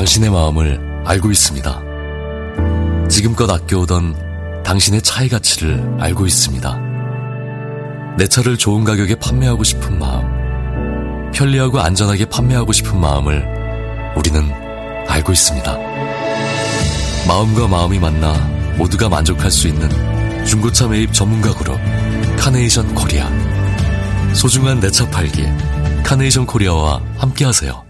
[SPEAKER 12] 당신의 마음을 알고 있습니다. 지금껏 아껴오던 당신의 차의 가치를 알고 있습니다. 내 차를 좋은 가격에 판매하고 싶은 마음, 편리하고 안전하게 판매하고 싶은 마음을 우리는 알고 있습니다. 마음과 마음이 만나 모두가 만족할 수 있는 중고차 매입 전문가 그룹 카네이션 코리아. 소중한 내 차 팔기 카네이션 코리아와 함께하세요.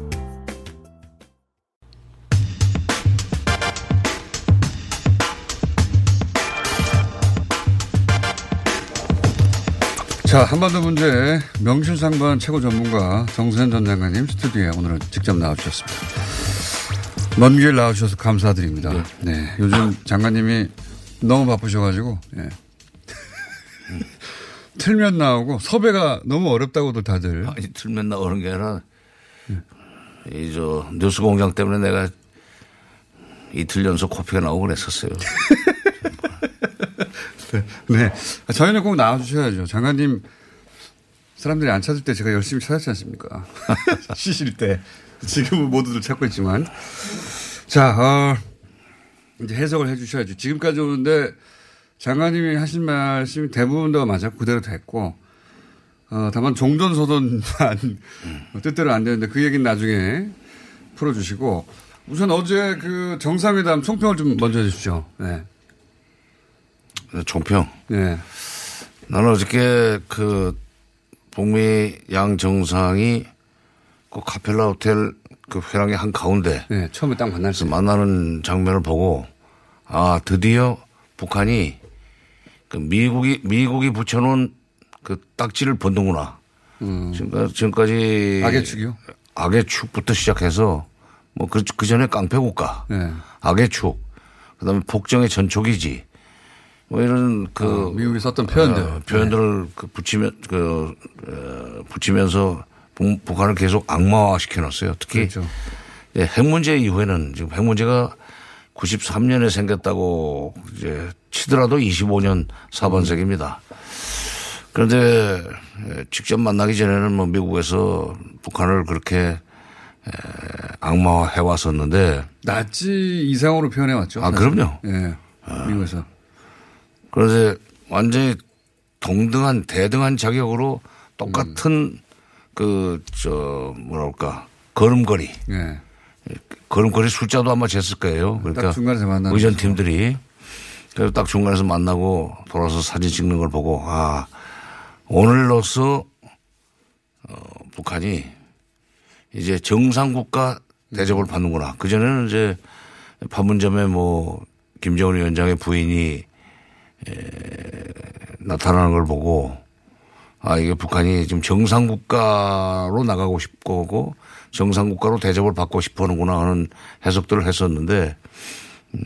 [SPEAKER 8] 자, 한반도 문제 명실상부한 최고 전문가 정세현 전 장관님 스튜디오에 오늘은 직접 나와주셨습니다. 먼 길 나와주셔서 감사드립니다. 네. 요즘 장관님이 너무 바쁘셔가지고, 예. 틀면 나오고 섭외가 너무 어렵다고도 다들.
[SPEAKER 13] 아니, 틀면 나오는 게 아니라, 이, 저, 뉴스 공장 때문에 내가 이틀 연속 코피가 나오고 그랬었어요.
[SPEAKER 8] 네. 저희는 꼭 나와주셔야죠. 장관님 사람들이 안 찾을 때 제가 열심히 찾았지 않습니까? 쉬실 때. 지금은 모두들 찾고 있지만. 자, 어, 이제 해석을 해 주셔야죠. 지금까지 오는데 장관님이 하신 말씀이 대부분 다 맞아 그대로 됐고, 어, 다만 종전소돈만 뜻대로 안 되는데 그 얘기는 나중에 풀어주시고, 우선 어제 그 정상회담 총평을 좀 먼저 해주시죠. 네.
[SPEAKER 13] 총평.
[SPEAKER 8] 네.
[SPEAKER 13] 나는 어저께 그 북미 양 정상이 그 카펠라 호텔 그 회랑의 한 가운데.
[SPEAKER 8] 네, 처음에 딱 만났어.
[SPEAKER 13] 만나는 장면을 보고 아 드디어 북한이 그 미국이 미국이 붙여놓은 그 딱지를 번는구나.
[SPEAKER 8] 음.
[SPEAKER 13] 지금까지, 지금까지
[SPEAKER 8] 악의 축이요?
[SPEAKER 13] 악의 축부터 시작해서 뭐그 그 전에 깡패 국가,
[SPEAKER 8] 네.
[SPEAKER 13] 악의 축, 그다음에 복정의 전초기지. 뭐 이런 그
[SPEAKER 8] 어, 미국이 썼던 표현들.
[SPEAKER 13] 어, 표현들을 그 붙이면 그 어, 붙이면서 북, 북한을 계속 악마화 시켜놨어요. 특히
[SPEAKER 8] 그렇죠.
[SPEAKER 13] 예, 핵 문제 이후에는 지금 핵 문제가 93년에 생겼다고 이제 치더라도 25년 사반세기입니다. 그런데 예, 직접 만나기 전에는 뭐 미국에서 북한을 그렇게 에, 악마화 해왔었는데
[SPEAKER 8] 나치 이상으로 표현해 왔죠.
[SPEAKER 13] 아, 그럼요.
[SPEAKER 8] 예. 미국에서.
[SPEAKER 13] 그래서 완전히 동등한 대등한 자격으로 똑같은 그저 뭐랄까 걸음걸이
[SPEAKER 8] 예.
[SPEAKER 13] 걸음걸이 숫자도 아마 쟀을 거예요. 그러니까
[SPEAKER 8] 딱 중간에서 만나는
[SPEAKER 13] 의전. 팀들이 그래서 딱 중간에서 만나고 돌아서 사진 찍는 걸 보고 아 오늘로서 어, 북한이 이제 정상 국가 대접을 받는구나. 그 전에는 이제 판문점에 뭐 김정은 위원장의 부인이 에, 나타나는 걸 보고 아 이게 북한이 지금 정상 국가로 나가고 싶고 정상 국가로 대접을 받고 싶어하는구나 하는 해석들을 했었는데 네.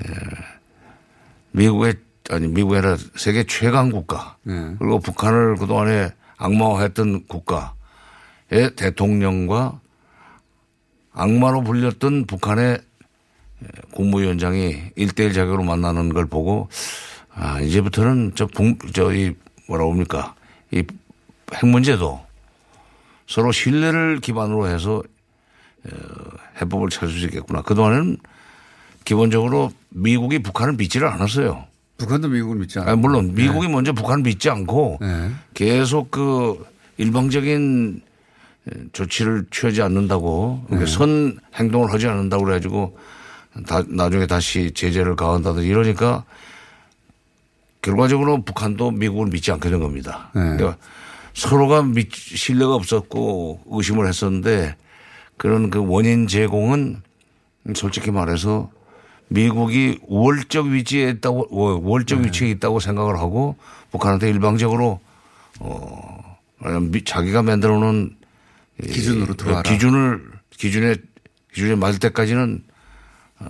[SPEAKER 13] 미국의 아니 미국이 아니라 세계 최강 국가
[SPEAKER 8] 네.
[SPEAKER 13] 그리고 북한을 그 동안에 악마화했던 국가의 대통령과 악마로 불렸던 북한의 국무위원장이 일대일 자격으로 만나는 걸 보고 아, 이제부터는 저, 북, 저, 이, 뭐라 봅니까. 이 핵 문제도 서로 신뢰를 기반으로 해서 어, 해법을 찾을 수 있겠구나. 그동안에는 기본적으로 미국이 북한을 믿지를 않았어요.
[SPEAKER 8] 북한도 미국을 믿지 않아요.
[SPEAKER 13] 물론 미국이 먼저 북한을 믿지 않고
[SPEAKER 8] 네.
[SPEAKER 13] 계속 그 일방적인 조치를 취하지 않는다고 그러니까 선 행동을 하지 않는다고 그래가지고 다 나중에 다시 제재를 가한다든지 이러니까 결과적으로 북한도 미국을 믿지 않게 된 겁니다.
[SPEAKER 8] 네.
[SPEAKER 13] 그러니까 서로가 믿, 신뢰가 없었고 의심을 했었는데 그런 그 원인 제공은 솔직히 말해서 미국이 우월적 위치에 있다고 우월적
[SPEAKER 8] 네.
[SPEAKER 13] 위치에 있다고 생각을 하고 북한한테 일방적으로 어 미- 자기가 만들어 놓은 이
[SPEAKER 8] 기준으로 들어와라.
[SPEAKER 13] 기준을 기준에 기준에 맞을 때까지는 어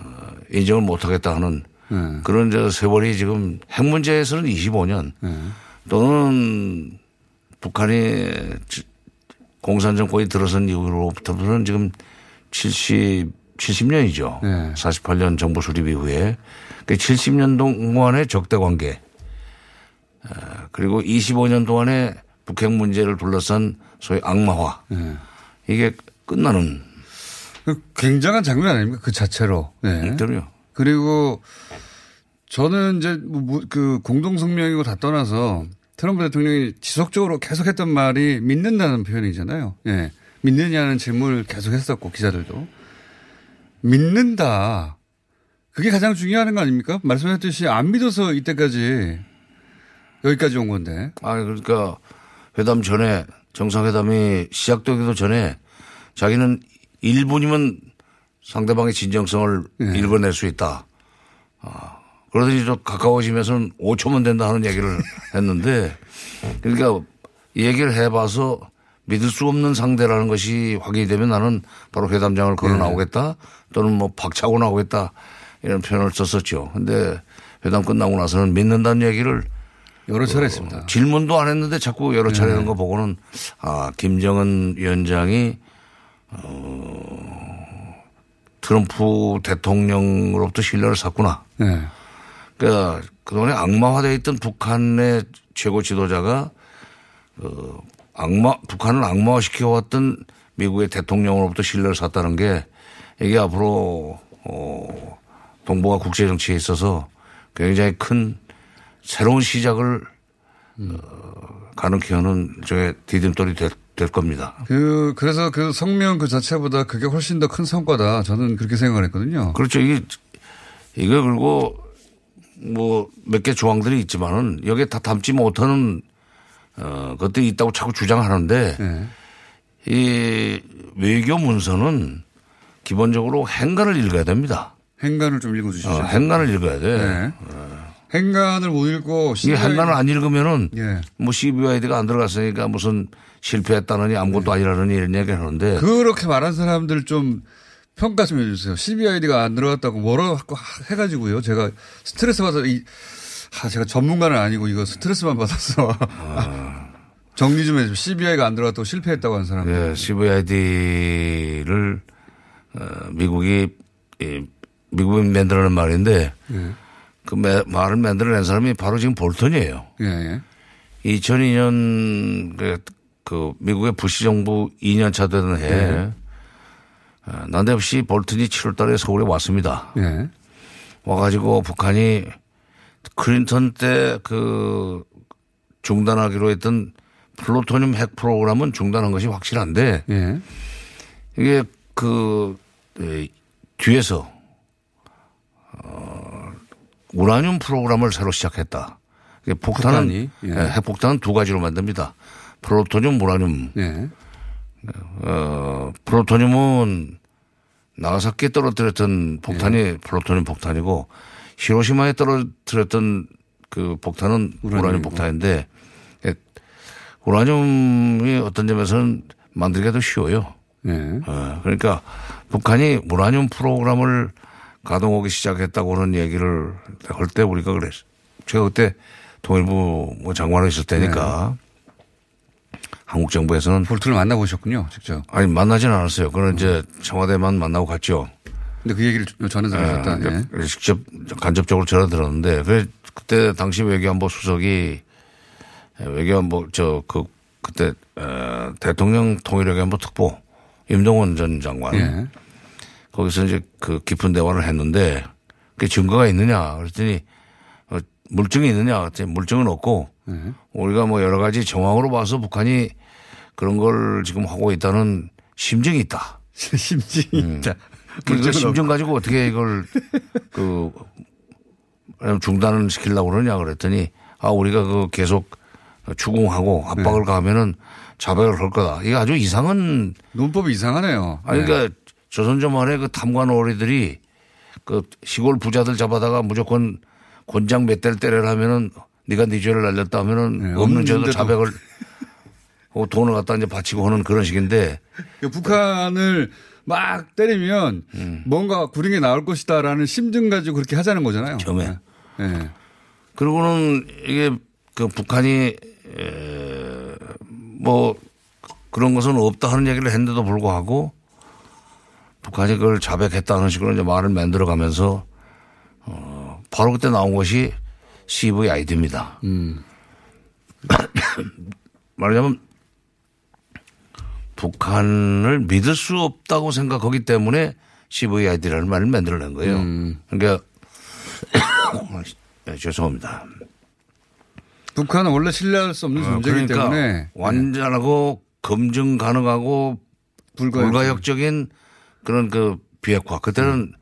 [SPEAKER 13] 인정을 못 하겠다 하는
[SPEAKER 8] 네.
[SPEAKER 13] 그런 저 세월이 지금 핵 문제에서는 25년 또는 북한이 지- 공산 정권이 들어선 이후로부터는 지금 70 70년이죠.
[SPEAKER 8] 네.
[SPEAKER 13] 48년 정부 수립 이후에 그 70년 동안의 적대 관계 어, 그리고 25년 동안의 북핵 문제를 둘러싼 소위 악마화
[SPEAKER 8] 네.
[SPEAKER 13] 이게 끝나는
[SPEAKER 8] 굉장한 장면 아닙니까? 그 자체로. 네.
[SPEAKER 13] 그럼요.
[SPEAKER 8] 그리고 저는 이제 뭐, 뭐, 그 공동성명이고 다 떠나서 트럼프 대통령이 지속적으로 계속 했던 말이 믿는다는 표현이잖아요. 예. 믿느냐는 질문을 계속 했었고 기자들도. 믿는다. 그게 가장 중요한 거 아닙니까? 말씀하셨듯이 안 믿어서 이때까지 여기까지 온 건데.
[SPEAKER 13] 아 그러니까 회담 전에 정상회담이 시작되기도 전에 자기는 1분이면 상대방의 진정성을
[SPEAKER 8] 네.
[SPEAKER 13] 읽어낼 수 있다. 아, 그러더니 좀 가까워지면서는 5초면 된다 하는 얘기를 했는데 그러니까 얘기를 해봐서 믿을 수 없는 상대라는 것이 확인이 되면 나는 바로 회담장을 걸어
[SPEAKER 8] 네.
[SPEAKER 13] 나오겠다 또는 뭐 박차고 나오겠다 이런 표현을 썼었죠. 근데 회담 끝나고 나서는 믿는다는 얘기를
[SPEAKER 8] 여러 차례 했습니다.
[SPEAKER 13] 질문도 안 했는데 자꾸 여러 차례
[SPEAKER 8] 네.
[SPEAKER 13] 하는 거 보고는 아, 김정은 위원장이 어, 트럼프 대통령으로부터 신뢰를 샀구나.
[SPEAKER 8] 네.
[SPEAKER 13] 그러니까 그동안에 악마화되어 있던 북한의 최고 지도자가 어, 악마 북한을 악마화시켜왔던 미국의 대통령으로부터 신뢰를 샀다는 게 이게 앞으로 어, 동북아 국제 정치에 있어서 굉장히 큰 새로운 시작을 어, 가능케 하는 저의 디딤돌이 될, 될 겁니다.
[SPEAKER 8] 그, 그래서 그 성명 그 자체보다 그게 훨씬 더 큰 성과다. 저는 그렇게 생각을 했거든요.
[SPEAKER 13] 그렇죠. 이게, 이거 그리고 뭐 몇 개 조항들이 있지만은 여기에 다 담지 못하는 어, 것들이 있다고 자꾸 주장하는데
[SPEAKER 8] 네.
[SPEAKER 13] 이 외교 문서는 기본적으로 행간을 읽어야 됩니다.
[SPEAKER 8] 행간을 좀 읽어주시죠.
[SPEAKER 13] 어, 행간을 읽어야 돼.
[SPEAKER 8] 네. 행간을 못 읽고
[SPEAKER 13] 이게 행간을 안 읽으면은
[SPEAKER 8] 예.
[SPEAKER 13] 뭐 CBID가 안 들어갔으니까 무슨 실패했다느니 아무것도 아니라느니 이런 얘기 하는데
[SPEAKER 8] 그렇게 말한 사람들 좀 평가 좀 해주세요. CBID가 안 들어갔다고 뭐라고 해가지고요. 제가 스트레스 받아 이 아, 제가 전문가는 아니고 이거 스트레스만 받았어. 정리 좀 해주세요. CBI가 안 들어갔다고 실패했다고 한 사람들.
[SPEAKER 13] 예, CVID를 어, 미국이 이, 미국이 만들어낸 말인데
[SPEAKER 8] 예.
[SPEAKER 13] 그 매- 말을 만들어낸 사람이 바로 지금 볼턴이에요.
[SPEAKER 8] 예, 예.
[SPEAKER 13] 2002년 그, 그 미국의 부시 정부 2년 차 되는 해
[SPEAKER 8] 네.
[SPEAKER 13] 어, 난데없이 볼턴이 7월 달에 서울에 왔습니다.
[SPEAKER 8] 예.
[SPEAKER 13] 와가지고 북한이 클린턴 때 그 중단하기로 했던 플루토늄 핵 프로그램은 중단한 것이 확실한데
[SPEAKER 8] 예.
[SPEAKER 13] 이게 그 에, 뒤에서 어, 우라늄 프로그램을 새로 시작했다. 이게 폭탄은?
[SPEAKER 8] 예.
[SPEAKER 13] 예, 핵폭탄은 두 가지로 만듭니다. 플루토늄, 우라늄.
[SPEAKER 8] 예.
[SPEAKER 13] 어, 플루토늄은 나가사키에 떨어뜨렸던 폭탄이
[SPEAKER 8] 예.
[SPEAKER 13] 플루토늄 폭탄이고 히로시마에 떨어뜨렸던 그 폭탄은 우라늄
[SPEAKER 8] 우라늄이고.
[SPEAKER 13] 폭탄인데 예, 우라늄이 어떤 점에서는 만들기가 더 쉬워요.
[SPEAKER 8] 예.
[SPEAKER 13] 어, 그러니까 북한이 우라늄 프로그램을 가동하기 시작했다고 하는 얘기를 할 때 우리가 그랬어. 제가 그때 통일부 뭐 장관을 있을 때니까 한국 정부에서는
[SPEAKER 8] 볼트를 만나보셨군요, 직접.
[SPEAKER 13] 아니 만나진 않았어요. 그건 이제 청와대만 만나고 갔죠.
[SPEAKER 8] 근데 그 얘기를 전해서 하셨다.
[SPEAKER 13] 예,
[SPEAKER 8] 예.
[SPEAKER 13] 직접 간접적으로 전화 들었는데 그 그때 당시 외교안보 수석이 외교안보 저 그 그때 어, 대통령 통일외교안보 특보 임동원 전 장관
[SPEAKER 8] 예.
[SPEAKER 13] 거기서 이제 그 깊은 대화를 했는데 그 증거가 있느냐 그랬더니 어, 물증이 있느냐 그랬더니 물증은 없고
[SPEAKER 8] 예.
[SPEAKER 13] 우리가 뭐 여러 가지 정황으로 봐서 북한이 그런 걸 지금 하고 있다는 심증이 있다.
[SPEAKER 8] 심증이 있다.
[SPEAKER 13] 그 심증 가지고 어떻게 이걸 그 중단을 시키려고 그러냐 그랬더니 아 우리가 그 계속 추궁하고 압박을
[SPEAKER 8] 네.
[SPEAKER 13] 가하면은 자백을 할 거다. 이게 아주 이상한
[SPEAKER 8] 논법이 이상하네요.
[SPEAKER 13] 아니
[SPEAKER 8] 네.
[SPEAKER 13] 그러니까 조선조 말에 그 탐관 오리들이 그 시골 부자들 잡아다가 무조건 곤장 몇 대를 때려라 하면은 네가 네 죄를 날렸다 하면은 없는 죄도. 자백을 돈을 갖다 이제 바치고 하는 그런 식인데
[SPEAKER 8] 그 북한을 막 때리면
[SPEAKER 13] 음.
[SPEAKER 8] 뭔가 구린 게 나올 것이다라는 심증 가지고 그렇게 하자는 거잖아요.
[SPEAKER 13] 점에.
[SPEAKER 8] 예.
[SPEAKER 13] 그리고는 이게 그 북한이 에, 뭐 그런 것은 없다 하는 얘기를 했는데도 불구하고 북한이 그걸 자백했다는 식으로 이제 말을 만들어 가면서 어, 바로 그때 나온 것이 CVID입니다.
[SPEAKER 8] 음.
[SPEAKER 13] 말하자면 북한을 믿을 수 없다고 생각하기 때문에 CVID라는 말을 만들어낸 거예요.
[SPEAKER 8] 음.
[SPEAKER 13] 그러니까 네, 죄송합니다.
[SPEAKER 8] 북한은 원래 신뢰할 수 없는
[SPEAKER 13] 어,
[SPEAKER 8] 존재이기
[SPEAKER 13] 그러니까
[SPEAKER 8] 때문에
[SPEAKER 13] 완전하고 검증 가능하고
[SPEAKER 8] 불가역.
[SPEAKER 13] 적인 그런 그 비핵화. 그때는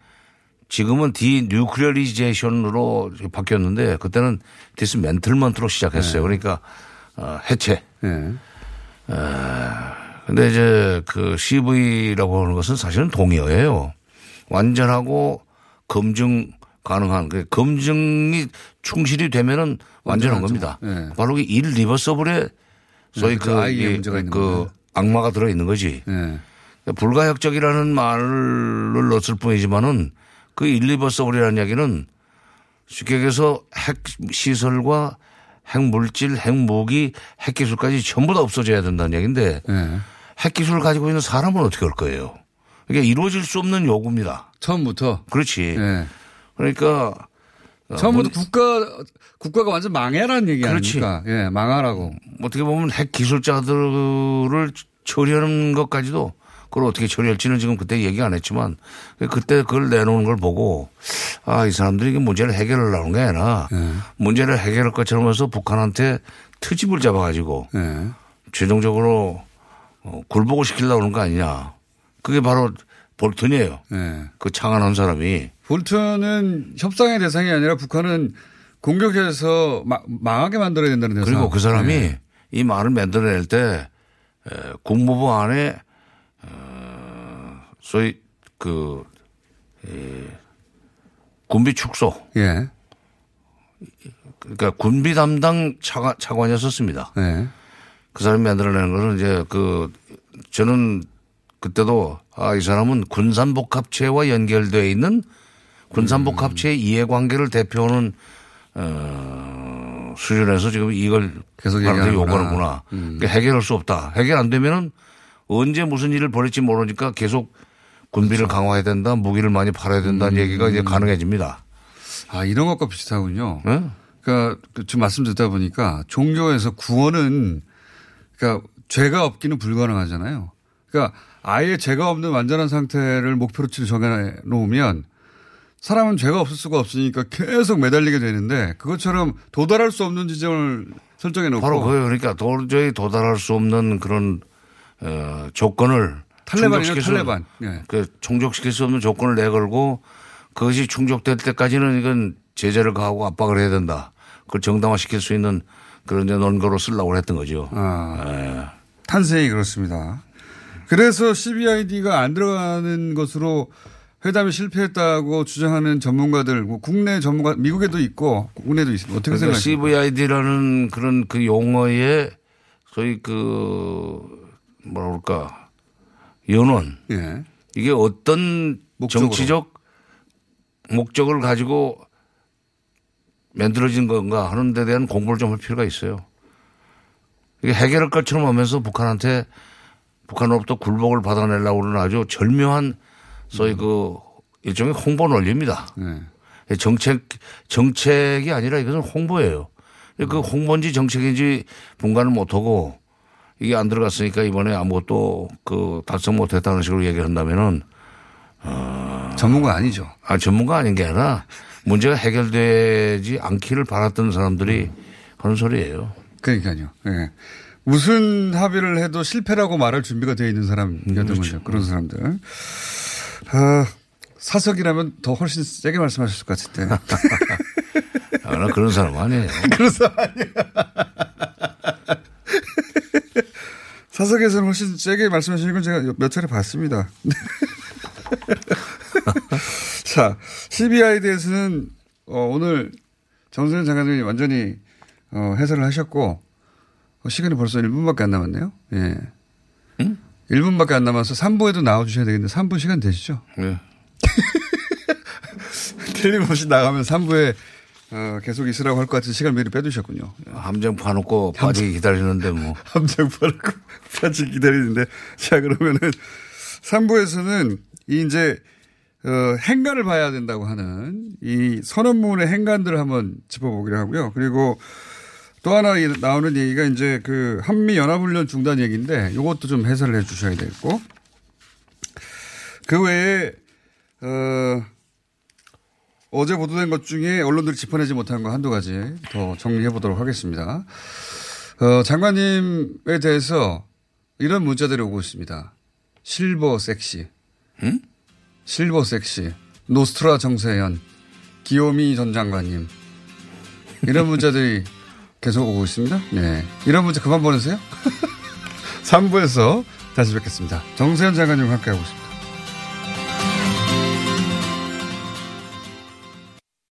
[SPEAKER 13] 지금은 denuclearization으로 바뀌었는데 그때는 dismantlement로 시작했어요. 그러니까 어, 해체.
[SPEAKER 8] 네.
[SPEAKER 13] 아, 근데 이제 그 CV라고 하는 것은 사실은 동의어예요. 완전하고 검증 가능한 그 검증이 충실이 되면은 완전한 겁니다.
[SPEAKER 8] 네.
[SPEAKER 13] 바로 이 일리버서블에 소위
[SPEAKER 8] 네,
[SPEAKER 13] 그,
[SPEAKER 8] 그
[SPEAKER 13] 그 악마가 들어 있는 거지.
[SPEAKER 8] 네.
[SPEAKER 13] 불가역적이라는 말을 넣었을 뿐이지만은 그 일 리버서블이라는 이야기는 쉽게 얘기해서 핵 시설과 핵 물질, 핵 무기, 핵 기술까지 전부 다 없어져야 된다는 얘기인데
[SPEAKER 8] 네.
[SPEAKER 13] 핵 기술을 가지고 있는 사람은 어떻게 할 거예요? 이게 이루어질 수 없는 요구입니다.
[SPEAKER 8] 처음부터.
[SPEAKER 13] 그렇지.
[SPEAKER 8] 네.
[SPEAKER 13] 그러니까 어,
[SPEAKER 8] 처음부터
[SPEAKER 13] 문-
[SPEAKER 8] 국가 국가가 완전 망해라는 얘기
[SPEAKER 13] 그렇지.
[SPEAKER 8] 아닙니까? 예, 망하라고.
[SPEAKER 13] 어떻게 보면 핵 기술자들을 처리하는 것까지도 그걸 어떻게 처리할지는 지금 그때 얘기 안 했지만 그때 그걸 내놓은 걸 보고 아, 이 사람들이 이게 문제를 해결하려는 게 아니라 문제를 해결할 것처럼 해서 북한한테 트집을 잡아가지고
[SPEAKER 8] 네.
[SPEAKER 13] 최종적으로 어, 굴복을 시키려고 하는 거 아니냐. 그게 바로 볼턴이에요.
[SPEAKER 8] 네.
[SPEAKER 13] 그 창안한 사람이.
[SPEAKER 8] 볼턴은 협상의 대상이 아니라 북한은 공격해서 마- 망하게 만들어야 된다는 대상.
[SPEAKER 13] 그리고 그 사람이
[SPEAKER 8] 네.
[SPEAKER 13] 이 말을 만들어낼 때 에, 국무부 안에 어, 소위 그 에, 군비 축소
[SPEAKER 8] 예.
[SPEAKER 13] 그러니까 군비 담당 차관, 차관이었었습니다.
[SPEAKER 8] 네.
[SPEAKER 13] 그 사람이 만들어내는 거는 이제 그 저는 그때도 아, 이 사람은 군산복합체와 연결되어 있는 군산복합체의 이해관계를 대표하는 어, 수준에서 지금 이걸
[SPEAKER 8] 계속 얘기하는구나.
[SPEAKER 13] 요구하는구나. 그러니까 해결할 수 없다. 해결 안 되면은 언제 무슨 일을 벌일지 모르니까 계속 군비를
[SPEAKER 8] 그렇죠.
[SPEAKER 13] 강화해야 된다, 무기를 많이 팔아야 된다는
[SPEAKER 8] 음.
[SPEAKER 13] 얘기가 이제 가능해집니다.
[SPEAKER 8] 아, 이런 것과 비슷하군요.
[SPEAKER 13] 네?
[SPEAKER 8] 그러니까 지금 말씀 듣다 보니까 종교에서 구원은 그러니까 죄가 없기는 불가능하잖아요. 그러니까 아예 죄가 없는 완전한 상태를 목표치로 정해 놓으면 사람은 죄가 없을 수가 없으니까 계속 매달리게 되는데 그것처럼 도달할 수 없는 지점을 설정해 놓고
[SPEAKER 13] 바로 그거예요. 그러니까 도저히 도달할 수 없는 그런 어, 조건을
[SPEAKER 8] 탈레반이요, 탈레반. 예.
[SPEAKER 13] 그 충족시킬 수 없는 조건을 내걸고 그것이 충족될 때까지는 이건 제재를 가하고 압박을 해야 된다. 그걸 정당화시킬 수 있는 그런 이제 논거로 쓰려고 했던 거죠.
[SPEAKER 8] 아,
[SPEAKER 13] 예.
[SPEAKER 8] 탄생이 그렇습니다. 그래서 CBID가 안 들어가는 것으로 회담이 실패했다고 주장하는 전문가들, 뭐 국내 전문가, 미국에도 있고 국내도 있습니다. 어떻게
[SPEAKER 13] 그러니까
[SPEAKER 8] 생각하십니까?
[SPEAKER 13] CVID라는 그런 그 용어에 소위 그 뭐라 그럴까 연원
[SPEAKER 8] 예.
[SPEAKER 13] 이게 어떤
[SPEAKER 8] 목적으로.
[SPEAKER 13] 정치적 목적을 가지고 만들어진 건가 하는 데 대한 공부를 좀 할 필요가 있어요. 이게 해결할 것처럼 하면서 북한한테 북한으로부터 굴복을 받아내려고 하는 아주 절묘한 소위 그 일종의 홍보 논리입니다.
[SPEAKER 8] 네.
[SPEAKER 13] 정책, 정책이 아니라 이것은 홍보예요. 그 홍보인지 정책인지 분간을 못하고 이게 안 들어갔으니까 이번에 아무것도 그 달성 못했다는 식으로 얘기를 한다면은
[SPEAKER 8] 전문가 아니죠.
[SPEAKER 13] 아, 전문가 아닌 게 아니라 문제가 해결되지 않기를 바랐던 사람들이 하는 소리예요.
[SPEAKER 8] 그러니까요. 예. 무슨 합의를 해도 실패라고 말할 준비가 되어 있는 사람이었던
[SPEAKER 13] 그렇죠.
[SPEAKER 8] 거죠. 그런 사람들. 아, 사석이라면 더 훨씬 세게 말씀하셨을 것 같은데.
[SPEAKER 13] 아, 나 그런 사람 아니에요.
[SPEAKER 8] 그런 사람 아니야. 사석에서는 훨씬 세게 말씀하시는 건 제가 몇 차례 봤습니다. 자, CBI에 대해서는 어, 오늘 정선현 장관님이 완전히 어, 해설을 하셨고 어, 시간이 벌써 1분밖에 안 남았네요. 예. 1분밖에 안 남아서 3부에도 나와주셔야 되겠는데 3분 시간 되시죠?
[SPEAKER 13] 네.
[SPEAKER 8] 틀림없이 나가면 3부에 어, 계속 있으라고 할 것 같은 시간 미리 빼두셨군요.
[SPEAKER 13] 함정 파놓고 빠지기 기다리는데 뭐.
[SPEAKER 8] 함정 파놓고 빠지기 기다리는데. 자, 그러면은 3부에서는 이 이제, 어, 행간을 봐야 된다고 하는 이 선언문의 행간들을 한번 짚어보기로 하고요. 그리고 또 하나 이- 나오는 얘기가 이제 그 한미 연합훈련 중단 얘기인데 이것도 좀 해설을 해 주셔야 되겠고 그 외에 어 어제 보도된 것 중에 언론들이 짚어내지 못한 거 한두 가지 더 정리해 보도록 하겠습니다. 어, 장관님에 대해서 이런 문자들이 오고 있습니다. 실버 섹시. 실버 섹시. 노스트라 정세현. 기요미 전 장관님. 이런 문자들이 계속 오고 있습니다. 네. 이런 문자 그만 보내세요. 3부에서 다시 뵙겠습니다. 정세현 장관님과 함께하고 있습니다.